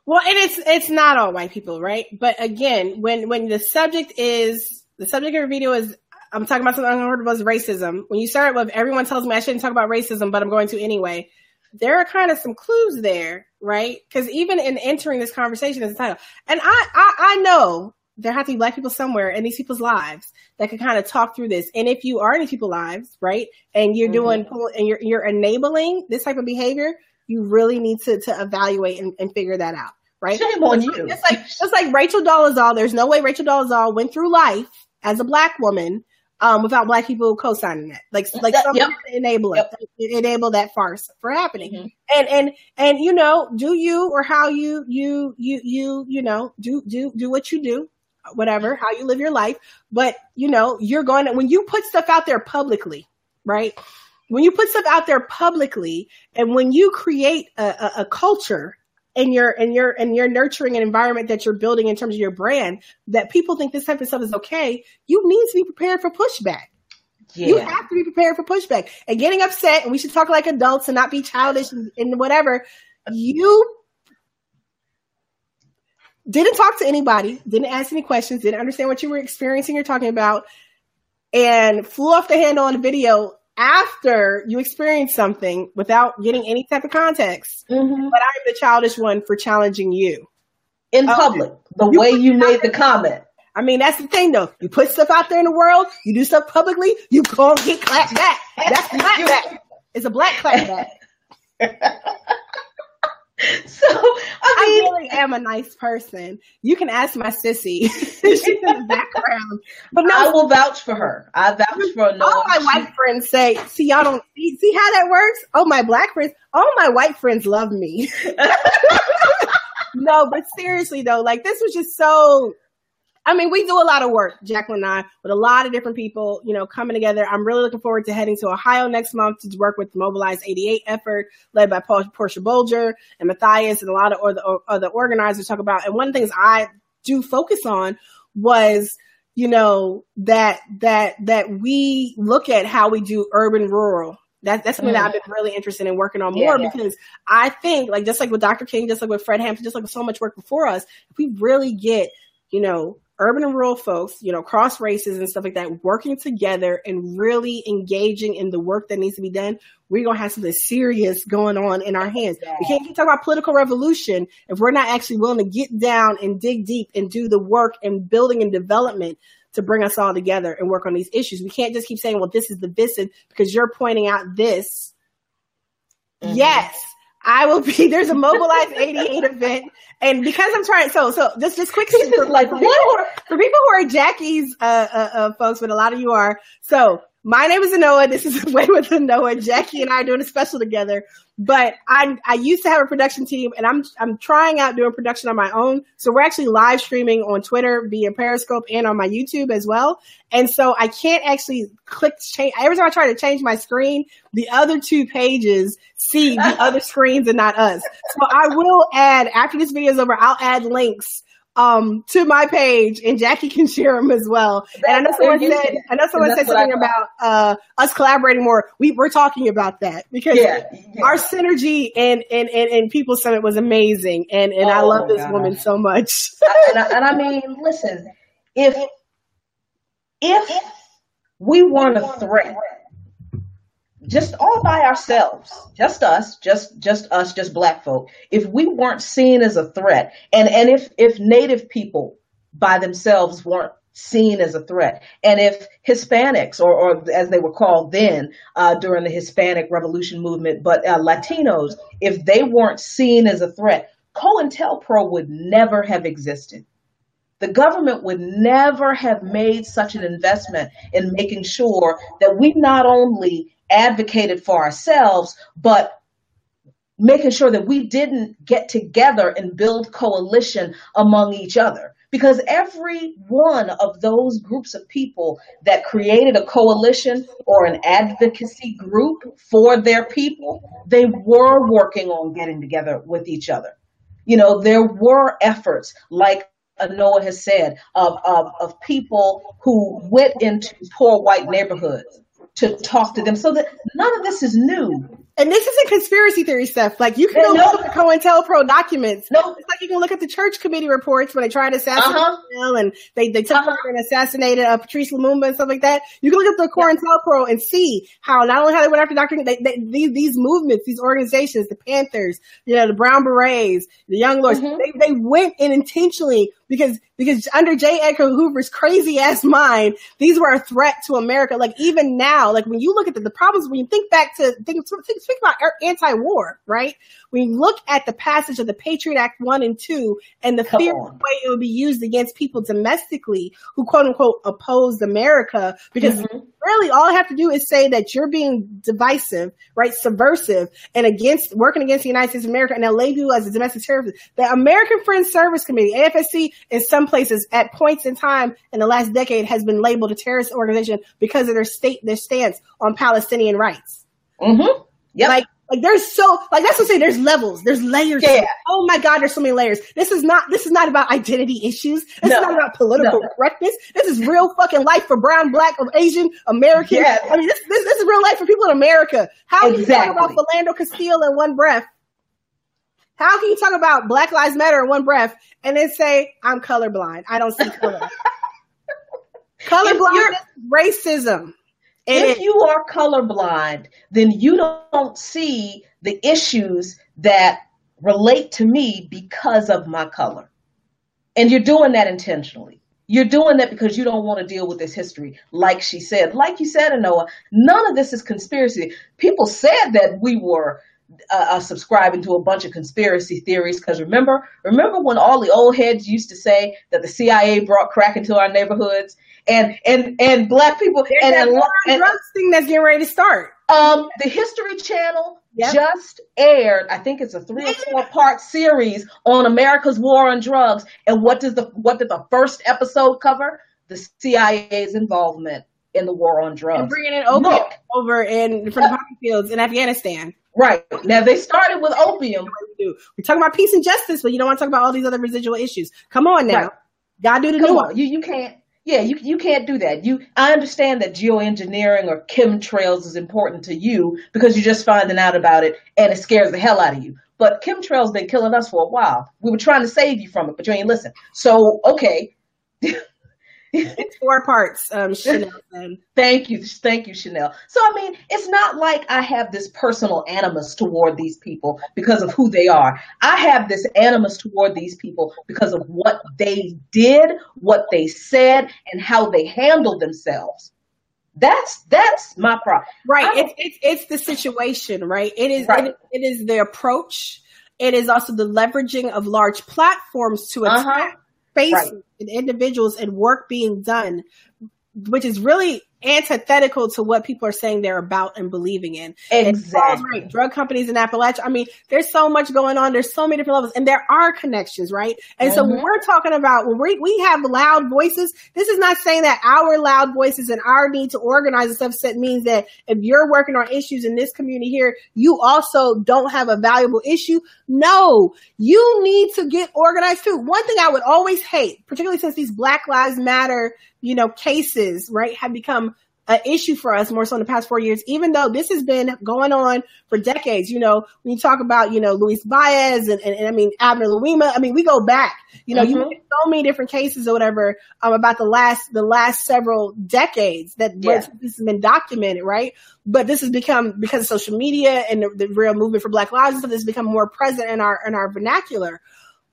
Well, and it's it's not all white people, right? But again, when when the subject is the subject of a video is I'm talking about something unheard of as racism. When you start with everyone tells me I shouldn't talk about racism, but I'm going to anyway. There are kind of some clues there, right? Because even in entering this conversation as a title, and I, I, I know there have to be black people somewhere in these people's lives that can kind of talk through this. And if you are in these people's lives, right, and you're mm-hmm. doing and you're you're enabling this type of behavior, you really need to to evaluate and, and figure that out, right? Shame on you. It's like it's like Rachel Dolezal. There's no way Rachel Dolezal went through life as a black woman um, without black people co-signing that. Like, like that, yep. enable it, yep. enable that farce for happening. Mm-hmm. And, and, and, you know, do you or how you, you, you, you, you know, do, do, do what you do, whatever, how you live your life. But, you know, you're going to, when you put stuff out there publicly, right? When you put stuff out there publicly and when you create a, a, a culture and your and your and you're nurturing an environment that you're building in terms of your brand that people think this type of stuff is okay, you need to be prepared for pushback. Yeah. You have to be prepared for pushback and getting upset. And we should talk like adults and not be childish and, and whatever. You didn't talk to anybody, didn't ask any questions, didn't understand what you were experiencing or talking about, and flew off the handle on the video after you experience something without getting any type of context. Mm-hmm. But I'm the childish one for challenging you in public. The you way you made the comment. I mean, that's the thing though. You put stuff out there in the world, you do stuff publicly, you go and get clapped back. That's clapback. It's a black clapback. So I, mean, I really am a nice person. You can ask my sissy. She's in the background. But no, I will vouch for her. I vouch for no all my white friends say, see y'all don't see, see how that works? Oh my black friends, all my white friends love me. no, but seriously though, like this was just so I mean, we do a lot of work, Jacqueline and I, with a lot of different people, you know, coming together. I'm really looking forward to heading to Ohio next month to work with the Mobilize 88 effort led by Portia Bolger and Matthias and a lot of other, other organizers talk about. And one of the things I do focus on was, you know, that, that, that we look at how we do urban rural that, that's something mm. that I've been really interested in working on more yeah, because I think, like, just like with Dr. King, just like with Fred Hampton, just like with so much work before us, if we really get, you know, urban and rural folks, you know, cross races and stuff like that, working together and really engaging in the work that needs to be done, we're going to have something serious going on in our hands. Yeah. We can't keep talking about political revolution if we're not actually willing to get down and dig deep and do the work and building and development to bring us all together and work on these issues. We can't just keep saying, well, this is the this because you're pointing out this. Mm-hmm. Yes, I will be there's a mobilized 88 event. And because I'm trying, so so just just quick for, like for people, for people who are Jackie's uh, uh, uh, folks, but a lot of you are. So my name is Anoa. This is Way with Anoa. Jackie and I are doing a special together. But I I used to have a production team, and I'm I'm trying out doing production on my own. So we're actually live streaming on Twitter via Periscope and on my YouTube as well. And so I can't actually click change. Every time I try to change my screen, the other two pages see the other screens and not us. So I will add after this video is over. I'll add links um, to my page, and Jackie can share them as well. That's and I know someone said, I know someone said something about uh, us collaborating more. We we're talking about that because yeah, yeah. our synergy and, and and and People Summit was amazing, and and oh, I love this woman so much. and, I, and I mean, listen, if if we weren't a threat just all by ourselves, just us, just just us, just black folk, if we weren't seen as a threat, and and if if native people by themselves weren't seen as a threat, and if Hispanics, or, or as they were called then uh, during the Hispanic Revolution movement, but uh, Latinos, if they weren't seen as a threat, COINTELPRO would never have existed. The government would never have made such an investment in making sure that we not only advocated for ourselves, but making sure that we didn't get together and build coalition among each other. Because every one of those groups of people that created a coalition or an advocacy group for their people, they were working on getting together with each other. You know, there were efforts like Anoa has said of, of, of people who went into poor white neighborhoods to talk to them so that none of this is new. And this isn't conspiracy theory stuff. Like you can go look at the COINTELPRO documents. No, it's like you can look at the church committee reports when they tried to assassinate uh-huh. and they, they took uh-huh. and assassinated uh, Patrice Lumumba and stuff like that. You can look at the COINTELPRO yeah. and see how not only how they went after Dr. They, they, these, these movements, these organizations, the Panthers, you know, the Brown Berets, the Young Lords, mm-hmm. they, they went and intentionally because because under J. Edgar Hoover's crazy ass mind, these were a threat to America. Like even now, like when you look at the, the problems, when you think back to think, think, about anti-war, right? When you look at the passage of the Patriot Act one and two, and the Come fear way it would be used against people domestically who quote unquote opposed America, because mm-hmm. really all I have to do is say that you're being divisive, right, subversive, and against working against the United States of America, and they'll label you as a domestic terrorist. The American Friends Service Committee, AFSC, in some places at points in time in the last decade has been labeled a terrorist organization because of their state their stance on Palestinian rights. Mm-hmm. Yeah. Like like there's so like that's what I'm saying. There's levels. There's layers. Yeah. Oh my God, there's so many layers. This is not this is not about identity issues. This no. is not about political no. correctness. This is real fucking life for brown, black, or Asian, American. Yeah. I mean, this, this this is real life for people in America. How exactly. you talk about Philando Castile in one breath? How can you talk about Black Lives Matter in one breath and then say I'm colorblind? I don't see color. colorblind racism. if you are colorblind, then you don't see the issues that relate to me because of my color. And you're doing that intentionally. You're doing that because you don't want to deal with this history. Like she said, like you said, Anoa, none of this is conspiracy. People said that we were uh, uh, subscribing to a bunch of conspiracy theories. Because remember, remember when all the old heads used to say that the CIA brought crack into our neighborhoods, and and and black people There's and, and, and drugs thing that's getting ready to start. Um, the History Channel yep. just aired. I think it's a three or four part series on America's war on drugs. And what does the what did the first episode cover? The CIA's involvement in the war on drugs. And bringing in opium over in from the poppy fields in Afghanistan. Right. Now they started with opium. We're talking about peace and justice, but you don't want to talk about all these other residual issues. Come on now. Right. Gotta do the Come new on. You you can't yeah, you you can't do that. You I understand that geoengineering or chemtrails is important to you because you're just finding out about it and it scares the hell out of you. But chemtrails been killing us for a while. We were trying to save you from it, but you ain't listen. So okay. it's four parts, um, Chanel. thank you, thank you, Chanel. So I mean, it's not like I have this personal animus toward these people because of who they are. I have this animus toward these people because of what they did, what they said, and how they handled themselves. That's that's my problem. Right. It's, it's it's the situation, right? It is right. It, it is the approach. It is also the leveraging of large platforms to attack uh-huh space right. and individuals and work being done, which is really antithetical to what people are saying they're about and believing in. Exactly. right. Drug companies in Appalachia. I mean, there's so much going on. There's so many different levels and there are connections, right? And mm-hmm. so when we're talking about when we, we have loud voices, this is not saying that our loud voices and our need to organize and stuff set means that if you're working on issues in this community here, you also don't have a valuable issue. No, you need to get organized too. One thing I would always hate, particularly since these Black Lives Matter, you know, cases, right, have become an issue for us more so in the past four years, even though this has been going on for decades. You know, when you talk about, you know, Luis Baez and, and, and I mean, Abner Louima, I mean, we go back, you know, mm-hmm. you so many different cases or whatever, um, about the last, the last several decades that yeah. this has been documented, right? But this has become, because of social media and the, the real movement for Black Lives and stuff, this has become more present in our, in our vernacular.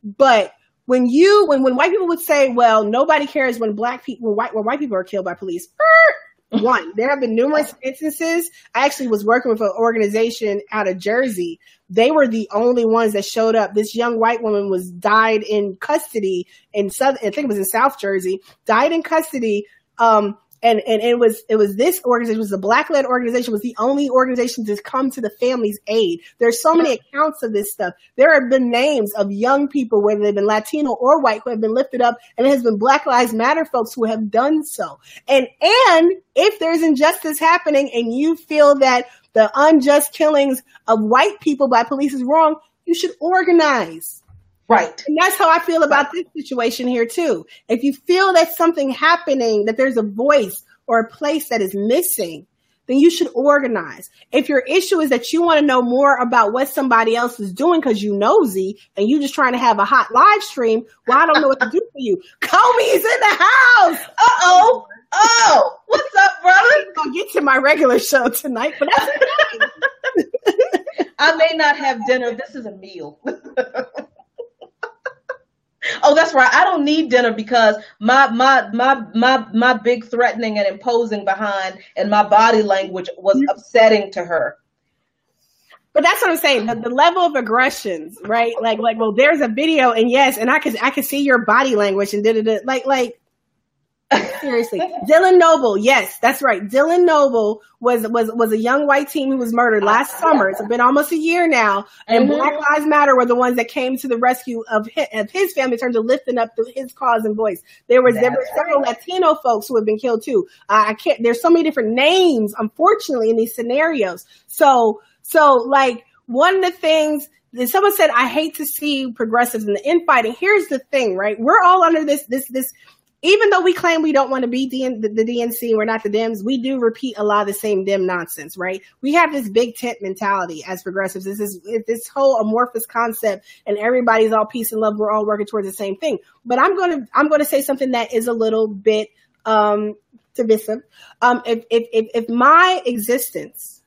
But, when you when when white people would say, "Well, nobody cares when black people when white when white people are killed by police," one. There have been numerous instances. I actually was working with an organization out of Jersey. They were the only ones that showed up. This young white woman was died in custody in South, I think it was in South Jersey, died in custody. Um, and and it was it was this organization was the black led organization was the only organization to come to the family's aid. There's so many accounts of this stuff. There have been names of young people, whether they've been Latino or white, who have been lifted up, and it has been Black Lives Matter folks who have done so. And and if there's injustice happening, and you feel that the unjust killings of white people by police is wrong, you should organize. Right. And that's how I feel about this situation here too. If you feel that something happening, that there's a voice or a place that is missing, then you should organize. If your issue is that you want to know more about what somebody else is doing because you nosy and you just trying to have a hot live stream, well, I don't know what to do for you. Comey's in the house. Uh oh. Oh, what's up, brother? I'll get to my regular show tonight, but that's okay. I may not have dinner. This is a meal. Oh, that's right. I don't need dinner because my my my my my big threatening and imposing behind and my body language was mm-hmm. upsetting to her. But that's what I'm saying. The, the, level of aggressions, right? Like like well, there's a video and yes, and I can I can see your body language and did it like like Seriously, Dylan Noble. Yes, that's right. Dylan Noble was was was a young white teen who was murdered last summer. It's been almost a year now, and mm-hmm. Black Lives Matter were the ones that came to the rescue of his, of his family in terms of lifting up his cause and voice. There was there were several right. Latino folks who have been killed too. Uh, I can't. There's so many different names, unfortunately, in these scenarios. So so like one of the things that someone said I hate to see progressives in the infighting. Here's the thing, right? We're all under this this this even though we claim we don't want to be the, the, the, DNC, we're not the Dems, we do repeat a lot of the same Dem nonsense, right? We have this big tent mentality as progressives. This is this whole amorphous concept, and everybody's all peace and love. We're all working towards the same thing. But I'm gonna I'm gonna say something that is a little bit um, divisive. Um, if, if if if my existence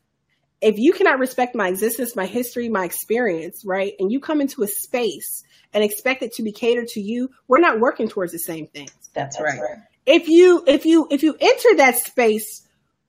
if you cannot respect my existence, my history, my experience, right, and you come into a space and expect it to be catered to you, we're not working towards the same things. That's, right. right. If you if you if you enter that space,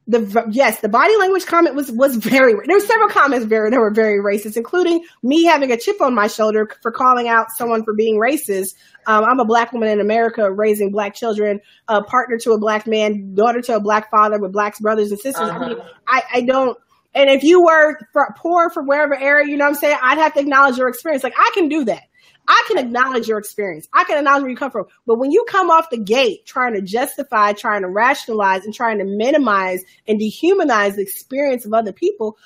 the yes, the body language comment was was very. There were several comments very that were very racist, including me having a chip on my shoulder for calling out someone for being racist. Um, I'm a black woman in America raising black children, a partner to a black man, daughter to a black father with black brothers and sisters. Uh-huh. I mean, I, I don't. And if you were poor from wherever area, you know what I'm saying, I'd have to acknowledge your experience. Like I can do that. I can acknowledge your experience. I can acknowledge where you come from. But when you come off the gate trying to justify, trying to rationalize, and trying to minimize and dehumanize the experience of other people,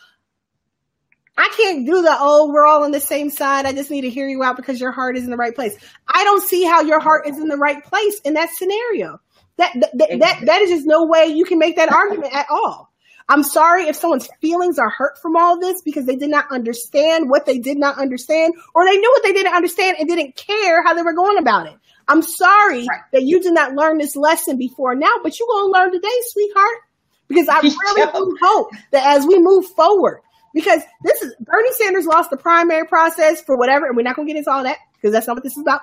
I can't do the, oh, we're all on the same side. I just need to hear you out because your heart is in the right place. I don't see how your heart is in the right place in that scenario. That, that, that, that, that is just no way you can make that argument at all. I'm sorry if someone's feelings are hurt from all this because they did not understand what they did not understand, or they knew what they didn't understand and didn't care how they were going about it. I'm sorry right. that you did not learn this lesson before now, but you're going to learn today, sweetheart. Because I really hope that as we move forward, because this is Bernie Sanders lost the primary process for whatever, and we're not going to get into all that because that's not what this is about.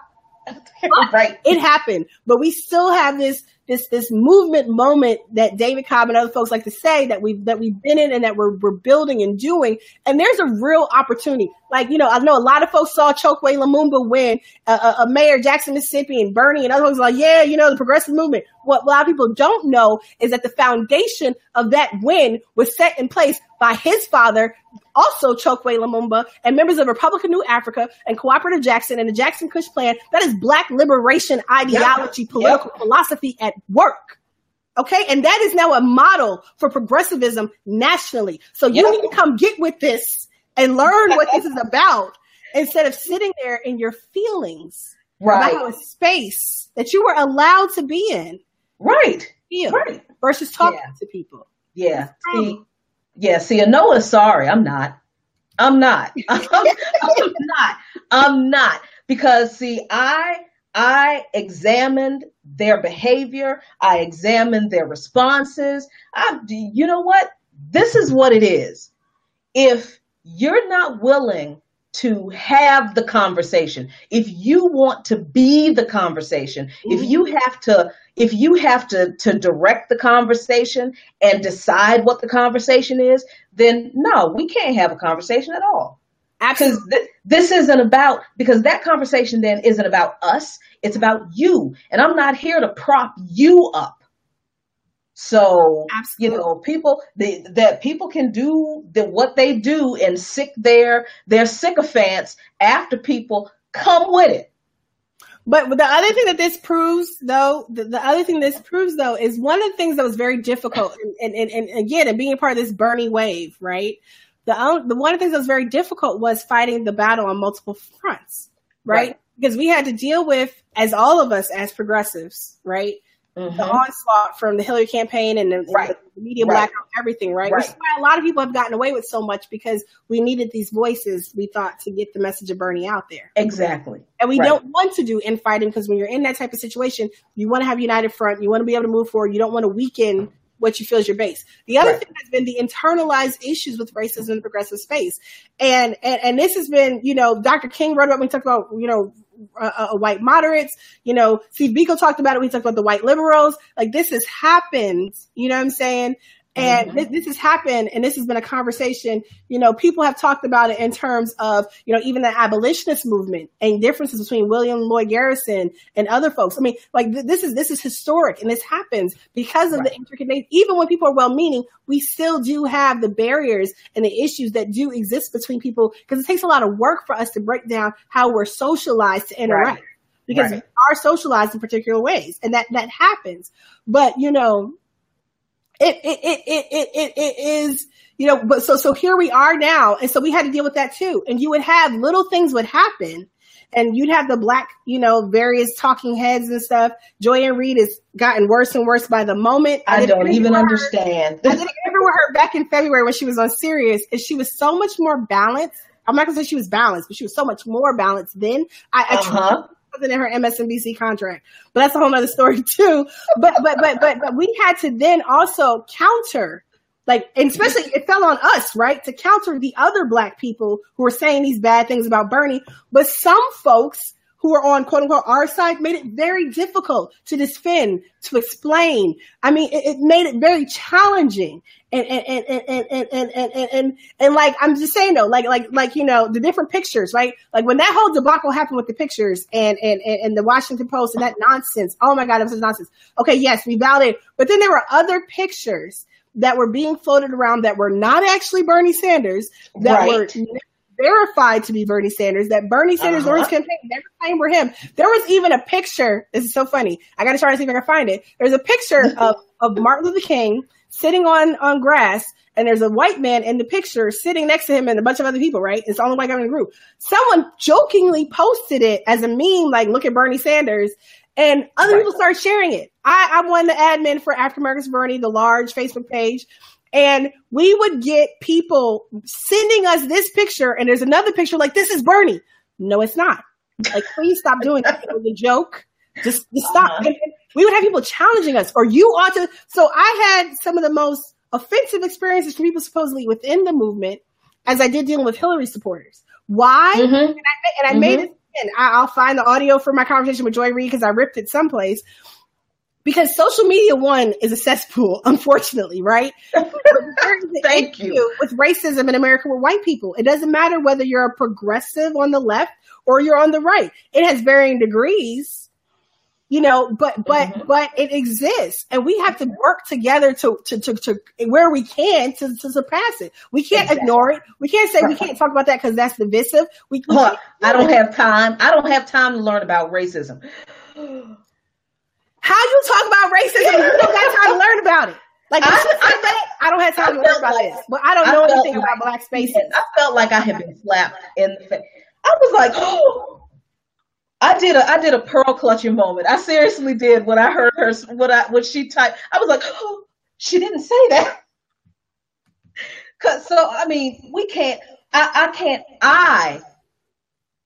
right. It happened, but we still have this this this movement moment that David Cobb and other folks like to say that we've that we've been in and that we're we're building and doing. And there's a real opportunity. Like you know, I know a lot of folks saw Chokwe Lumumba win, uh, uh, uh, Mayor Jackson, Mississippi, and Bernie and other folks like, yeah, you know, the progressive movement. What a lot of people don't know is that the foundation of that win was set in place by his father, also Chokwe Lumumba, and members of Republic of New Africa and Cooperative Jackson and the Jackson Kush Plan. That is Black liberation ideology, yep. political yep. philosophy at work. Okay. And that is now a model for progressivism nationally. So you yep. need to come get with this and learn what this is about instead of sitting there in your feelings right. about a space that you were allowed to be in. Right. Feel right. Versus talking yeah. to people. Yeah. See, yeah. See, Anoa's sorry. I'm not. I'm not. I'm, I'm not. I'm not. Because see, I I examined their behavior. I examined their responses. I, you know what? This is what it is. If you're not willing to have the conversation, if you want to be the conversation, mm-hmm. if you have to, if you have to, to direct the conversation and decide what the conversation is, then no, we can't have a conversation at all. Because th- this isn't about, because that conversation then isn't about us. It's about you. And I'm not here to prop you up. So, Absolutely. you know, people, they, that people can do the, what they do and sic their, their sycophants after people come with it. But the other thing that this proves, though, the, the, other thing this proves, though, is one of the things that was very difficult, and, and, and, again, and being a part of this Bernie wave, right? The, um, the one of the things that was very difficult was fighting the battle on multiple fronts, right? right. Because we had to deal with, as all of us as progressives, right? Mm-hmm. the onslaught from the Hillary campaign and the, right. the media right. blackout, everything, right? right. a lot of people have gotten away with so much because we needed these voices, we thought, to get the message of Bernie out there. Exactly. And we right. don't want to do infighting because when you're in that type of situation, you want to have united front, you want to be able to move forward, you don't want to weaken what you feel is your base. The other right. thing has been the internalized issues with racism in the progressive space. And, and, and this has been, you know, Dr. King wrote about when he talked about, you know, uh, uh, white moderates. You know, Steve Biko talked about it. We talked about the white liberals. Like this has happened. You know what I'm saying? And mm-hmm. this, this, has happened, and this has been a conversation. You know, people have talked about it in terms of, you know, even the abolitionist movement and differences between William Lloyd Garrison and other folks. I mean, like th- this is this is historic, and this happens because of right. the intricate. Even when people are well-meaning, we still do have the barriers and the issues that do exist between people because it takes a lot of work for us to break down how we're socialized to interact. Right. Because right. we are socialized in particular ways, and that that happens. But you know, it, it, it, it, it, it is, you know, but so, so here we are now. And so we had to deal with that too. And you would have little things would happen and you'd have the black, you know, various talking heads and stuff. Joy Ann Reid has gotten worse and worse by the moment. I, I don't even understand. Her, I did an interview with her back in February when she was on Sirius, and she was so much more balanced. I'm not gonna say she was balanced, but she was so much more balanced then. I, I uh-huh wasn't in her MSNBC contract, but that's a whole other story too. But but but but but we had to then also counter, like, especially it fell on us, right, to counter the other black people who were saying these bad things about Bernie. But some folks who were on quote unquote our side made it very difficult to defend, to explain. I mean, it, it made it very challenging. And and, and, and, and, and, and, and, and, and, like, I'm just saying though, like, like, like, you know, the different pictures, right? Like when that whole debacle happened with the pictures and, and, and, and the Washington Post and that nonsense. Oh my God, it was nonsense. Okay. Yes, we validated, but then there were other pictures that were being floated around that were not actually Bernie Sanders that right. were verified to be Bernie Sanders, that Bernie Sanders uh-huh. Orange campaign never claimed were him. There was even a picture. This is so funny. I got to try to see if I can find it. There's a picture of, of Martin Luther King sitting on, on grass and there's a white man in the picture sitting next to him and a bunch of other people, right? It's the only white guy in the group. Someone jokingly posted it as a meme, like, look at Bernie Sanders. And other right. people started sharing it. I, I'm one of the admin for African Americans Bernie, the large Facebook page. And we would get people sending us this picture, and there's another picture like, this is Bernie. No, it's not. Like, please stop doing that. It was a joke. Just, just stop. Uh-huh. we would have people challenging us, or you ought to. So I had some of the most offensive experiences from people supposedly within the movement as I did dealing with Hillary supporters. Why? Mm-hmm. And I, and I mm-hmm. made it. And I'll find the audio for my conversation with Joy Reid because I ripped it someplace because social media one is a cesspool, unfortunately, right? Thank you. With racism in America with white people, it doesn't matter whether you're a progressive on the left or you're on the right. It has varying degrees, you know, but but mm-hmm. but it exists, and we have to work together to to to, to where we can to, to surpass it. We can't exactly. ignore it. We can't say right. we can't talk about that because that's divisive. We, we I don't have time. I don't have time to learn about racism. How you talk about racism? you don't got time to learn about it. Like I, I, I, don't have time to learn about like, this, but I don't know anything like, about black spaces. I felt like I had been slapped in the face. I was like, oh, I did a I did a pearl clutching moment. I seriously did when I heard her what I what she typed. I was like, oh, she didn't say that. Cause so I mean, we can't. I, I can't. I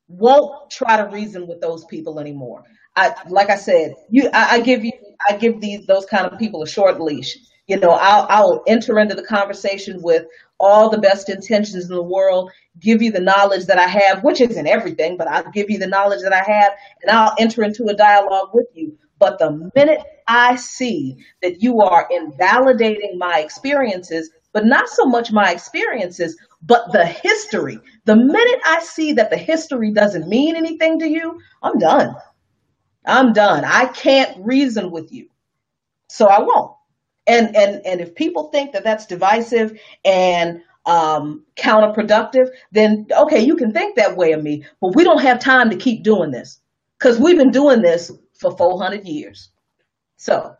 won't try to reason with those people anymore. I, like I said, you, I, I give you, I give these, those kind of people a short leash. You know, I'll, I'll enter into the conversation with all the best intentions in the world, give you the knowledge that I have, which isn't everything, but I'll give you the knowledge that I have and I'll enter into a dialogue with you. But the minute I see that you are invalidating my experiences, but not so much my experiences, but the history, the minute I see that the history doesn't mean anything to you, I'm done. I'm done. I can't reason with you. So I won't. And and and if people think that that's divisive and um, counterproductive, then okay, you can think that way of me, but we don't have time to keep doing this because we've been doing this for 400 years. So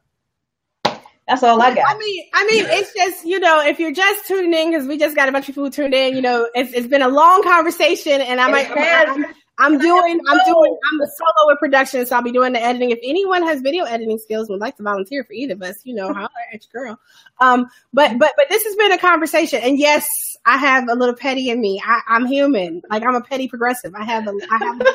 that's all I got. I mean, I mean, it's just you know, if you're just tuning in because we just got a bunch of people tuned in, you know, it's, it's been a long conversation, and I might, I'm doing, I'm doing, I'm a solo with production, so I'll be doing the editing. If anyone has video editing skills would like to volunteer for either of us, you know, holler at your girl. Um, but, but, but this has been a conversation. And yes, I have a little petty in me. I, I'm human. Like I'm a petty progressive. I have a, I have a,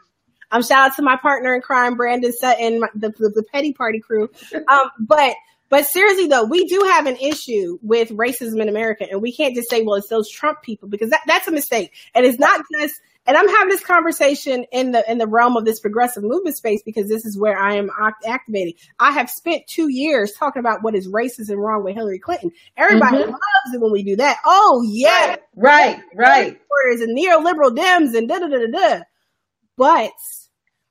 um, shout out to my partner in crime, Brandon Sutton, the, the, the petty party crew. Um, but, but seriously though, we do have an issue with racism in America and we can't just say, well, it's those Trump people because that, that's a mistake. And it's not just, and I'm having this conversation in the in the realm of this progressive movement space because this is where I am activating. I have spent two years talking about what is racist and wrong with Hillary Clinton. Everybody mm-hmm. loves it when we do that. Oh yeah, right, right. right. And neoliberal Dems and da da da da da. But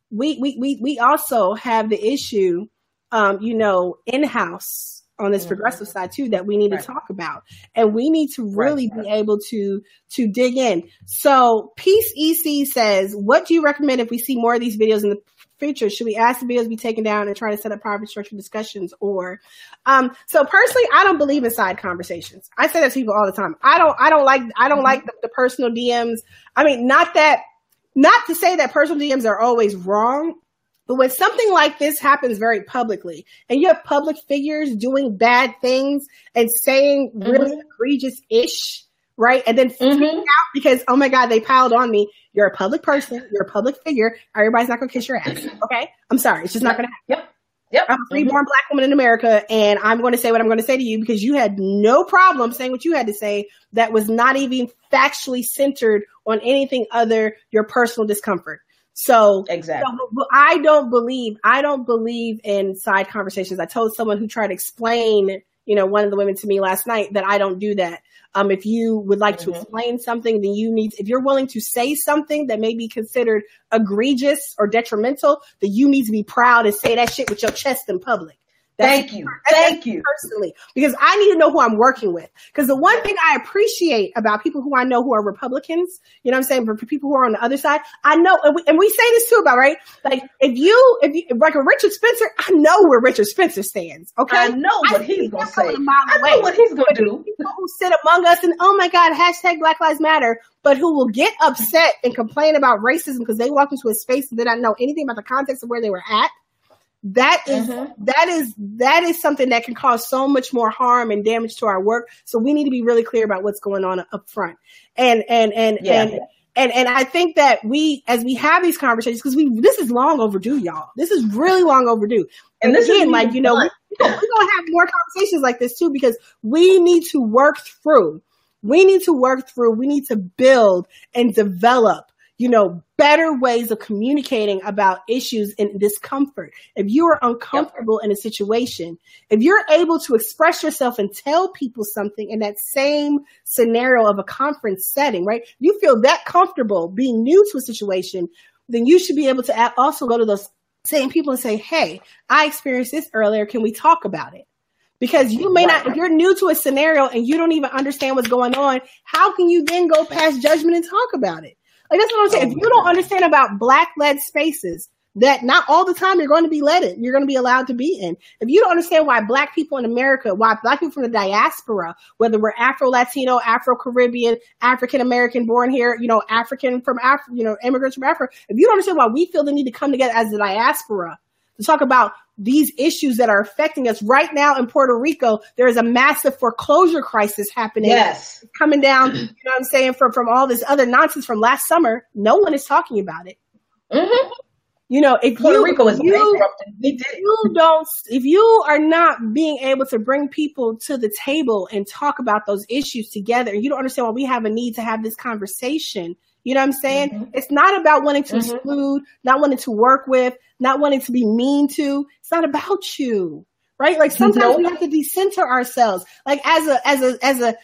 we we we we also have the issue, um, you know, in house on this mm-hmm. progressive side too that we need right. to talk about and we need to really right. be able to to dig in so peace ec says what do you recommend if we see more of these videos in the future should we ask the videos be taken down and try to set up private structured discussions or um so personally i don't believe in side conversations i say that to people all the time i don't i don't like i don't mm-hmm. like the, the personal dms i mean not that not to say that personal DMs are always wrong, but when something like this happens very publicly and you have public figures doing bad things and saying mm-hmm. really egregious ish, right? And then mm-hmm. out because, oh my God, they piled on me. You're a public person. You're a public figure. Everybody's not going to kiss your ass. Okay. I'm sorry. It's just not going to happen. Yep. Yep. I'm a freeborn mm-hmm. black woman in America, and I'm going to say what I'm going to say to you because you had no problem saying what you had to say that was not even factually centered on anything other your personal discomfort. So exactly, so, I don't believe I don't believe in side conversations. I told someone who tried to explain, you know, one of the women to me last night that I don't do that. Um, if you would like mm-hmm. to explain something, then you need, if you're willing to say something that may be considered egregious or detrimental, then you need to be proud and say that shit with your chest in public. Thank you. Thank you. Personally, because I need to know who I'm working with. Because the one thing I appreciate about people who I know who are Republicans, you know what I'm saying, for people who are on the other side, I know, and we, and we say this too about, right? Like, if you, if you, like a Richard Spencer, I know where Richard Spencer stands. Okay. I know what I he's going to say. I know what he's going to do. People who sit among us and, oh my God, hashtag Black Lives Matter, but who will get upset and complain about racism because they walked into a space and they don't know anything about the context of where they were at that is, mm-hmm. that is that is something that can cause so much more harm and damage to our work. So we need to be really clear about what's going on up front. And and and yeah. and and and I think that we, as we have these conversations, because we this is long overdue, y'all. This is really long overdue. And, and this again, is like you know, we, we're gonna have more conversations like this too, because we need to work through. We need to work through. We need to build and develop you know, better ways of communicating about issues and discomfort. If you are uncomfortable yep. in a situation, if you're able to express yourself and tell people something in that same scenario of a conference setting, right? You feel that comfortable being new to a situation, then you should be able to also go to those same people and say, Hey, I experienced this earlier. Can we talk about it? Because you may not, if you're new to a scenario and you don't even understand what's going on, how can you then go past judgment and talk about it? Like that's what I'm saying. If you don't understand about black led spaces, that not all the time you're going to be led in, you're going to be allowed to be in. If you don't understand why black people in America, why black people from the diaspora, whether we're Afro Latino, Afro Caribbean, African American born here, you know, African from Africa, you know, immigrants from Africa, if you don't understand why we feel the need to come together as the diaspora to talk about these issues that are affecting us right now in Puerto Rico. There is a massive foreclosure crisis happening. Yes. Coming down, you know what I'm saying, from, from all this other nonsense from last summer. No one is talking about it. Mm-hmm. You know, if Puerto you, Rico is you, if you don't, if you are not being able to bring people to the table and talk about those issues together, and you don't understand why we have a need to have this conversation, you know what I'm saying? Mm-hmm. It's not about wanting to mm-hmm. exclude, not wanting to work with, not wanting to be mean to. It's not about you, right? Like sometimes we have to decenter ourselves. Like as a, as a, as a,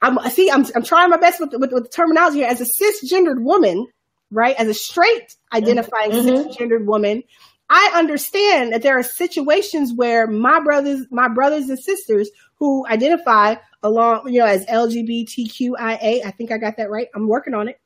I'm, see, I'm, I'm trying my best with, with, with the terminology here. As a cisgendered woman, right? As a straight identifying mm-hmm. cisgendered woman, I understand that there are situations where my brothers, my brothers and sisters who identify along, you know, as LGBTQIA, I think I got that right. I'm working on it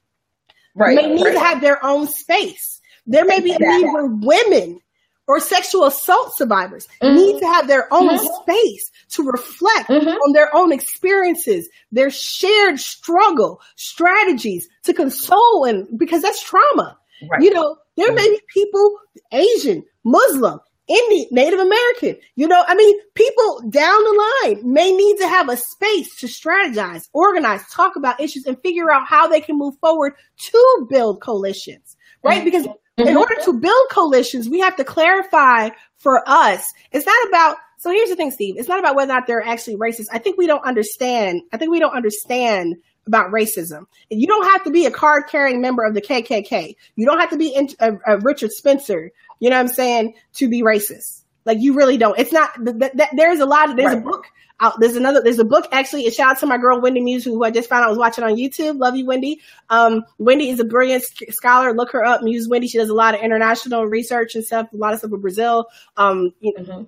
right, may need right. to have their own space. There may be a need where women or sexual assault survivors mm-hmm. need to have their own mm-hmm. space to reflect mm-hmm. on their own experiences, their shared struggle, strategies to console and because that's trauma. Right. You know, there may be people, Asian, Muslim, Indian, Native American, you know, I mean, people down the line may need to have a space to strategize, organize, talk about issues and figure out how they can move forward to build coalitions, right? Mm-hmm. Because Mm-hmm. In order to build coalitions, we have to clarify for us. It's not about, so here's the thing, Steve. It's not about whether or not they're actually racist. I think we don't understand. I think we don't understand about racism. You don't have to be a card carrying member of the KKK. You don't have to be in, a, a Richard Spencer, you know what I'm saying, to be racist. Like you really don't. It's not, th- th- there's a lot of, there's right. a book out. There's another, there's a book actually. A shout out to my girl, Wendy Muse, who I just found out was watching on YouTube. Love you, Wendy. Um, Wendy is a brilliant scholar. Look her up. Muse Wendy. She does a lot of international research and stuff, a lot of stuff with Brazil. Um, you know, mm-hmm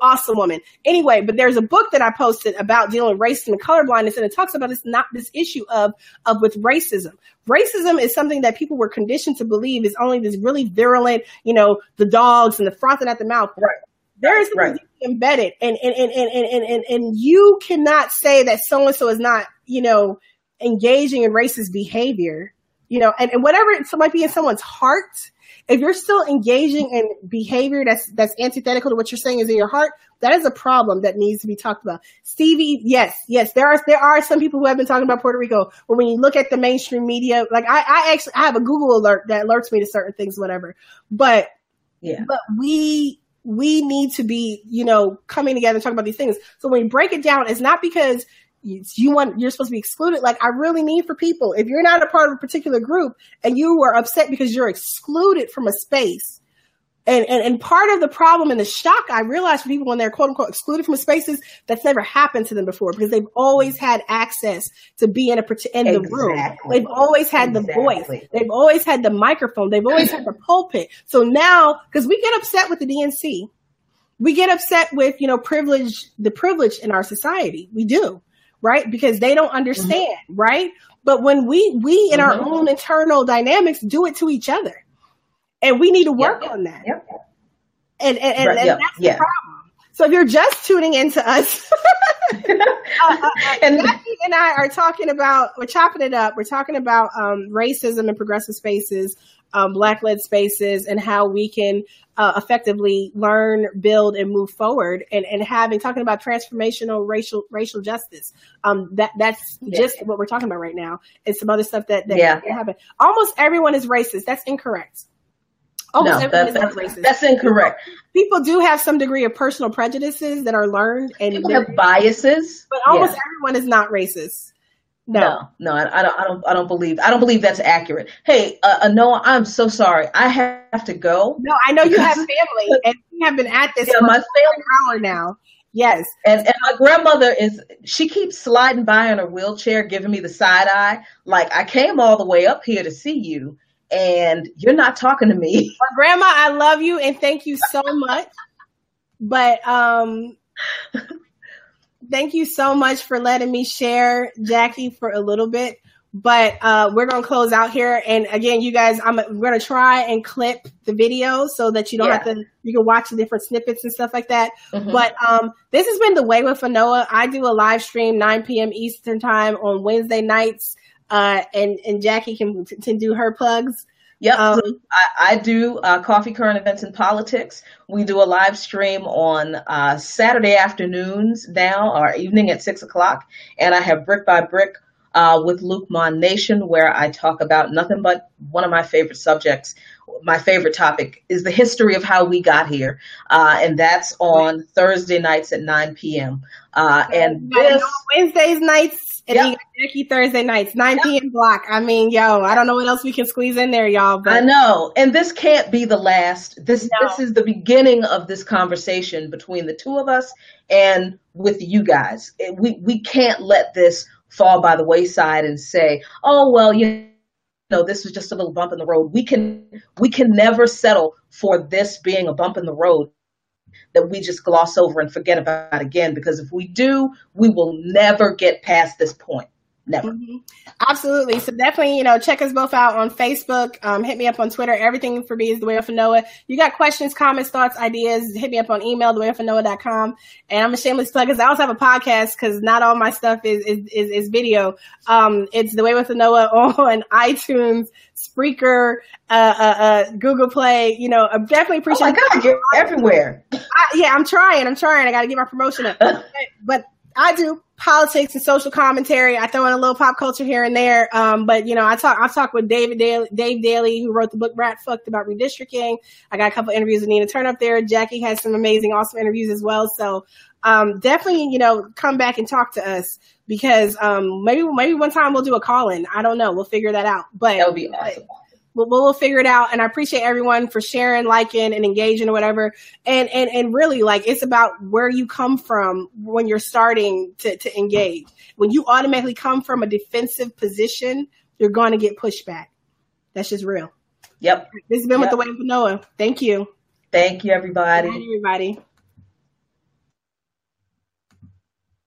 awesome woman. Anyway, but there's a book that I posted about dealing with racism and colorblindness, and it talks about this not this issue of of with racism. Racism is something that people were conditioned to believe is only this really virulent, you know, the dogs and the frothing at the mouth. Right. There is right. embedded and and, and, and, and, and, and you cannot say that so and so is not, you know, engaging in racist behavior, you know, and, and whatever it might be in someone's heart, if you're still engaging in behavior that's that's antithetical to what you're saying is in your heart, that is a problem that needs to be talked about. Stevie, yes, yes, there are there are some people who have been talking about Puerto Rico, but when you look at the mainstream media, like I, I actually I have a Google alert that alerts me to certain things, whatever. But yeah, but we we need to be, you know, coming together and talking about these things. So when you break it down, it's not because you want you're supposed to be excluded. Like I really need for people, if you're not a part of a particular group and you are upset because you're excluded from a space, and, and, and part of the problem and the shock I realized for people when they're quote unquote excluded from spaces that's never happened to them before because they've always had access to be in a in the exactly. room. They've always had exactly. the voice. They've always had the microphone. They've always had the pulpit. So now, because we get upset with the DNC, we get upset with you know privilege, the privilege in our society. We do, right? Because they don't understand, mm-hmm. right? But when we we in mm-hmm. our own internal dynamics do it to each other and we need to work yep. on that. Yep. And and, and, right. and yep. that's the problem. So if you're just tuning into us, uh, uh, uh, and Jackie and I are talking about we're chopping it up. We're talking about um, racism in progressive spaces, um, black led spaces, and how we can uh, effectively learn, build, and move forward. And and having talking about transformational racial racial justice. Um, that that's yeah. just what we're talking about right now. And some other stuff that that yeah. happen. Almost everyone is racist. That's incorrect. Almost no, that, that's, racist. That's incorrect. People do have some degree of personal prejudices that are learned, and people have biases. But almost yeah. everyone is not racist. No, no, no I, I, don't. I don't. I don't believe. I don't believe that's accurate. Hey, uh, uh Anoa, I'm so sorry. I have to go. No, I know you have family, and we have been at this yeah, for my family hour now. Yes. And and my grandmother is she keeps sliding by in her wheelchair, giving me the side eye. Like I came all the way up here to see you, and you're not talking to me. Well, grandma, I love you and thank you so much. But um thank you so much for letting me share Jackie for a little bit. But uh, we're gonna close out here, and again, you guys, I'm we're gonna try and clip the video so that you don't yeah. have to. You can watch the different snippets and stuff like that. Mm-hmm. But um, this has been the way with Anoa. I do a live stream 9 p.m. Eastern time on Wednesday nights uh, and and Jackie can can do her plugs. Yep, um, I, I, do uh, coffee, current events, and politics. We do a live stream on uh, Saturday afternoons now, or evening at six o'clock, and I have brick by brick uh, with Luqman Nation, where I talk about nothing but one of my favorite subjects. My favorite topic is the history of how we got here, uh, and that's on Thursday nights at 9 p.m. Uh, and this, Wednesdays nights and yep. Jackie Thursday nights, 9 yep. p.m. block. I mean, yo, I don't know what else we can squeeze in there, y'all. But I know. And this can't be the last. This no. this is the beginning of this conversation between the two of us and with you guys. We we can't let this fall by the wayside and say, oh well, you know, this was just a little bump in the road. We can we can never settle for this being a bump in the road that we just gloss over and forget about again. Because if we do, we will never get past this point. Never. Mm-hmm. Absolutely. So definitely, you know, check us both out on Facebook. Um, hit me up on Twitter. Everything for me is the way of Anoa. You got questions, comments, thoughts, ideas, hit me up on email, the way of Anoa.com. And I'm a shameless plug because I also have a podcast because not all my stuff is, is, is, is video. Um, it's the way with Anoa on iTunes, Spreaker, uh, uh, uh, Google Play. You know, I definitely appreciate. Oh my God, you're everywhere. I, yeah, I'm trying. I'm trying. I got to get my promotion up. but, but I do politics and social commentary. I throw in a little pop culture here and there. Um, but you know, I talk I talk with David Daley, Dave Daley, who wrote the book Rat Fucked about redistricting. I got a couple interviews with Nina Turner up there. Jackie has some amazing, awesome interviews as well. So um, definitely, you know, come back and talk to us because um, maybe maybe one time we'll do a call in. I don't know. We'll figure that out. But that would be awesome we'll, we'll figure it out. And I appreciate everyone for sharing, liking, and engaging or whatever. And and and really, like it's about where you come from when you're starting to to engage. When you automatically come from a defensive position, you're going to get pushback. That's just real. Yep. This has been yep. with the way of Anoa. Thank you. Thank you, everybody. everybody.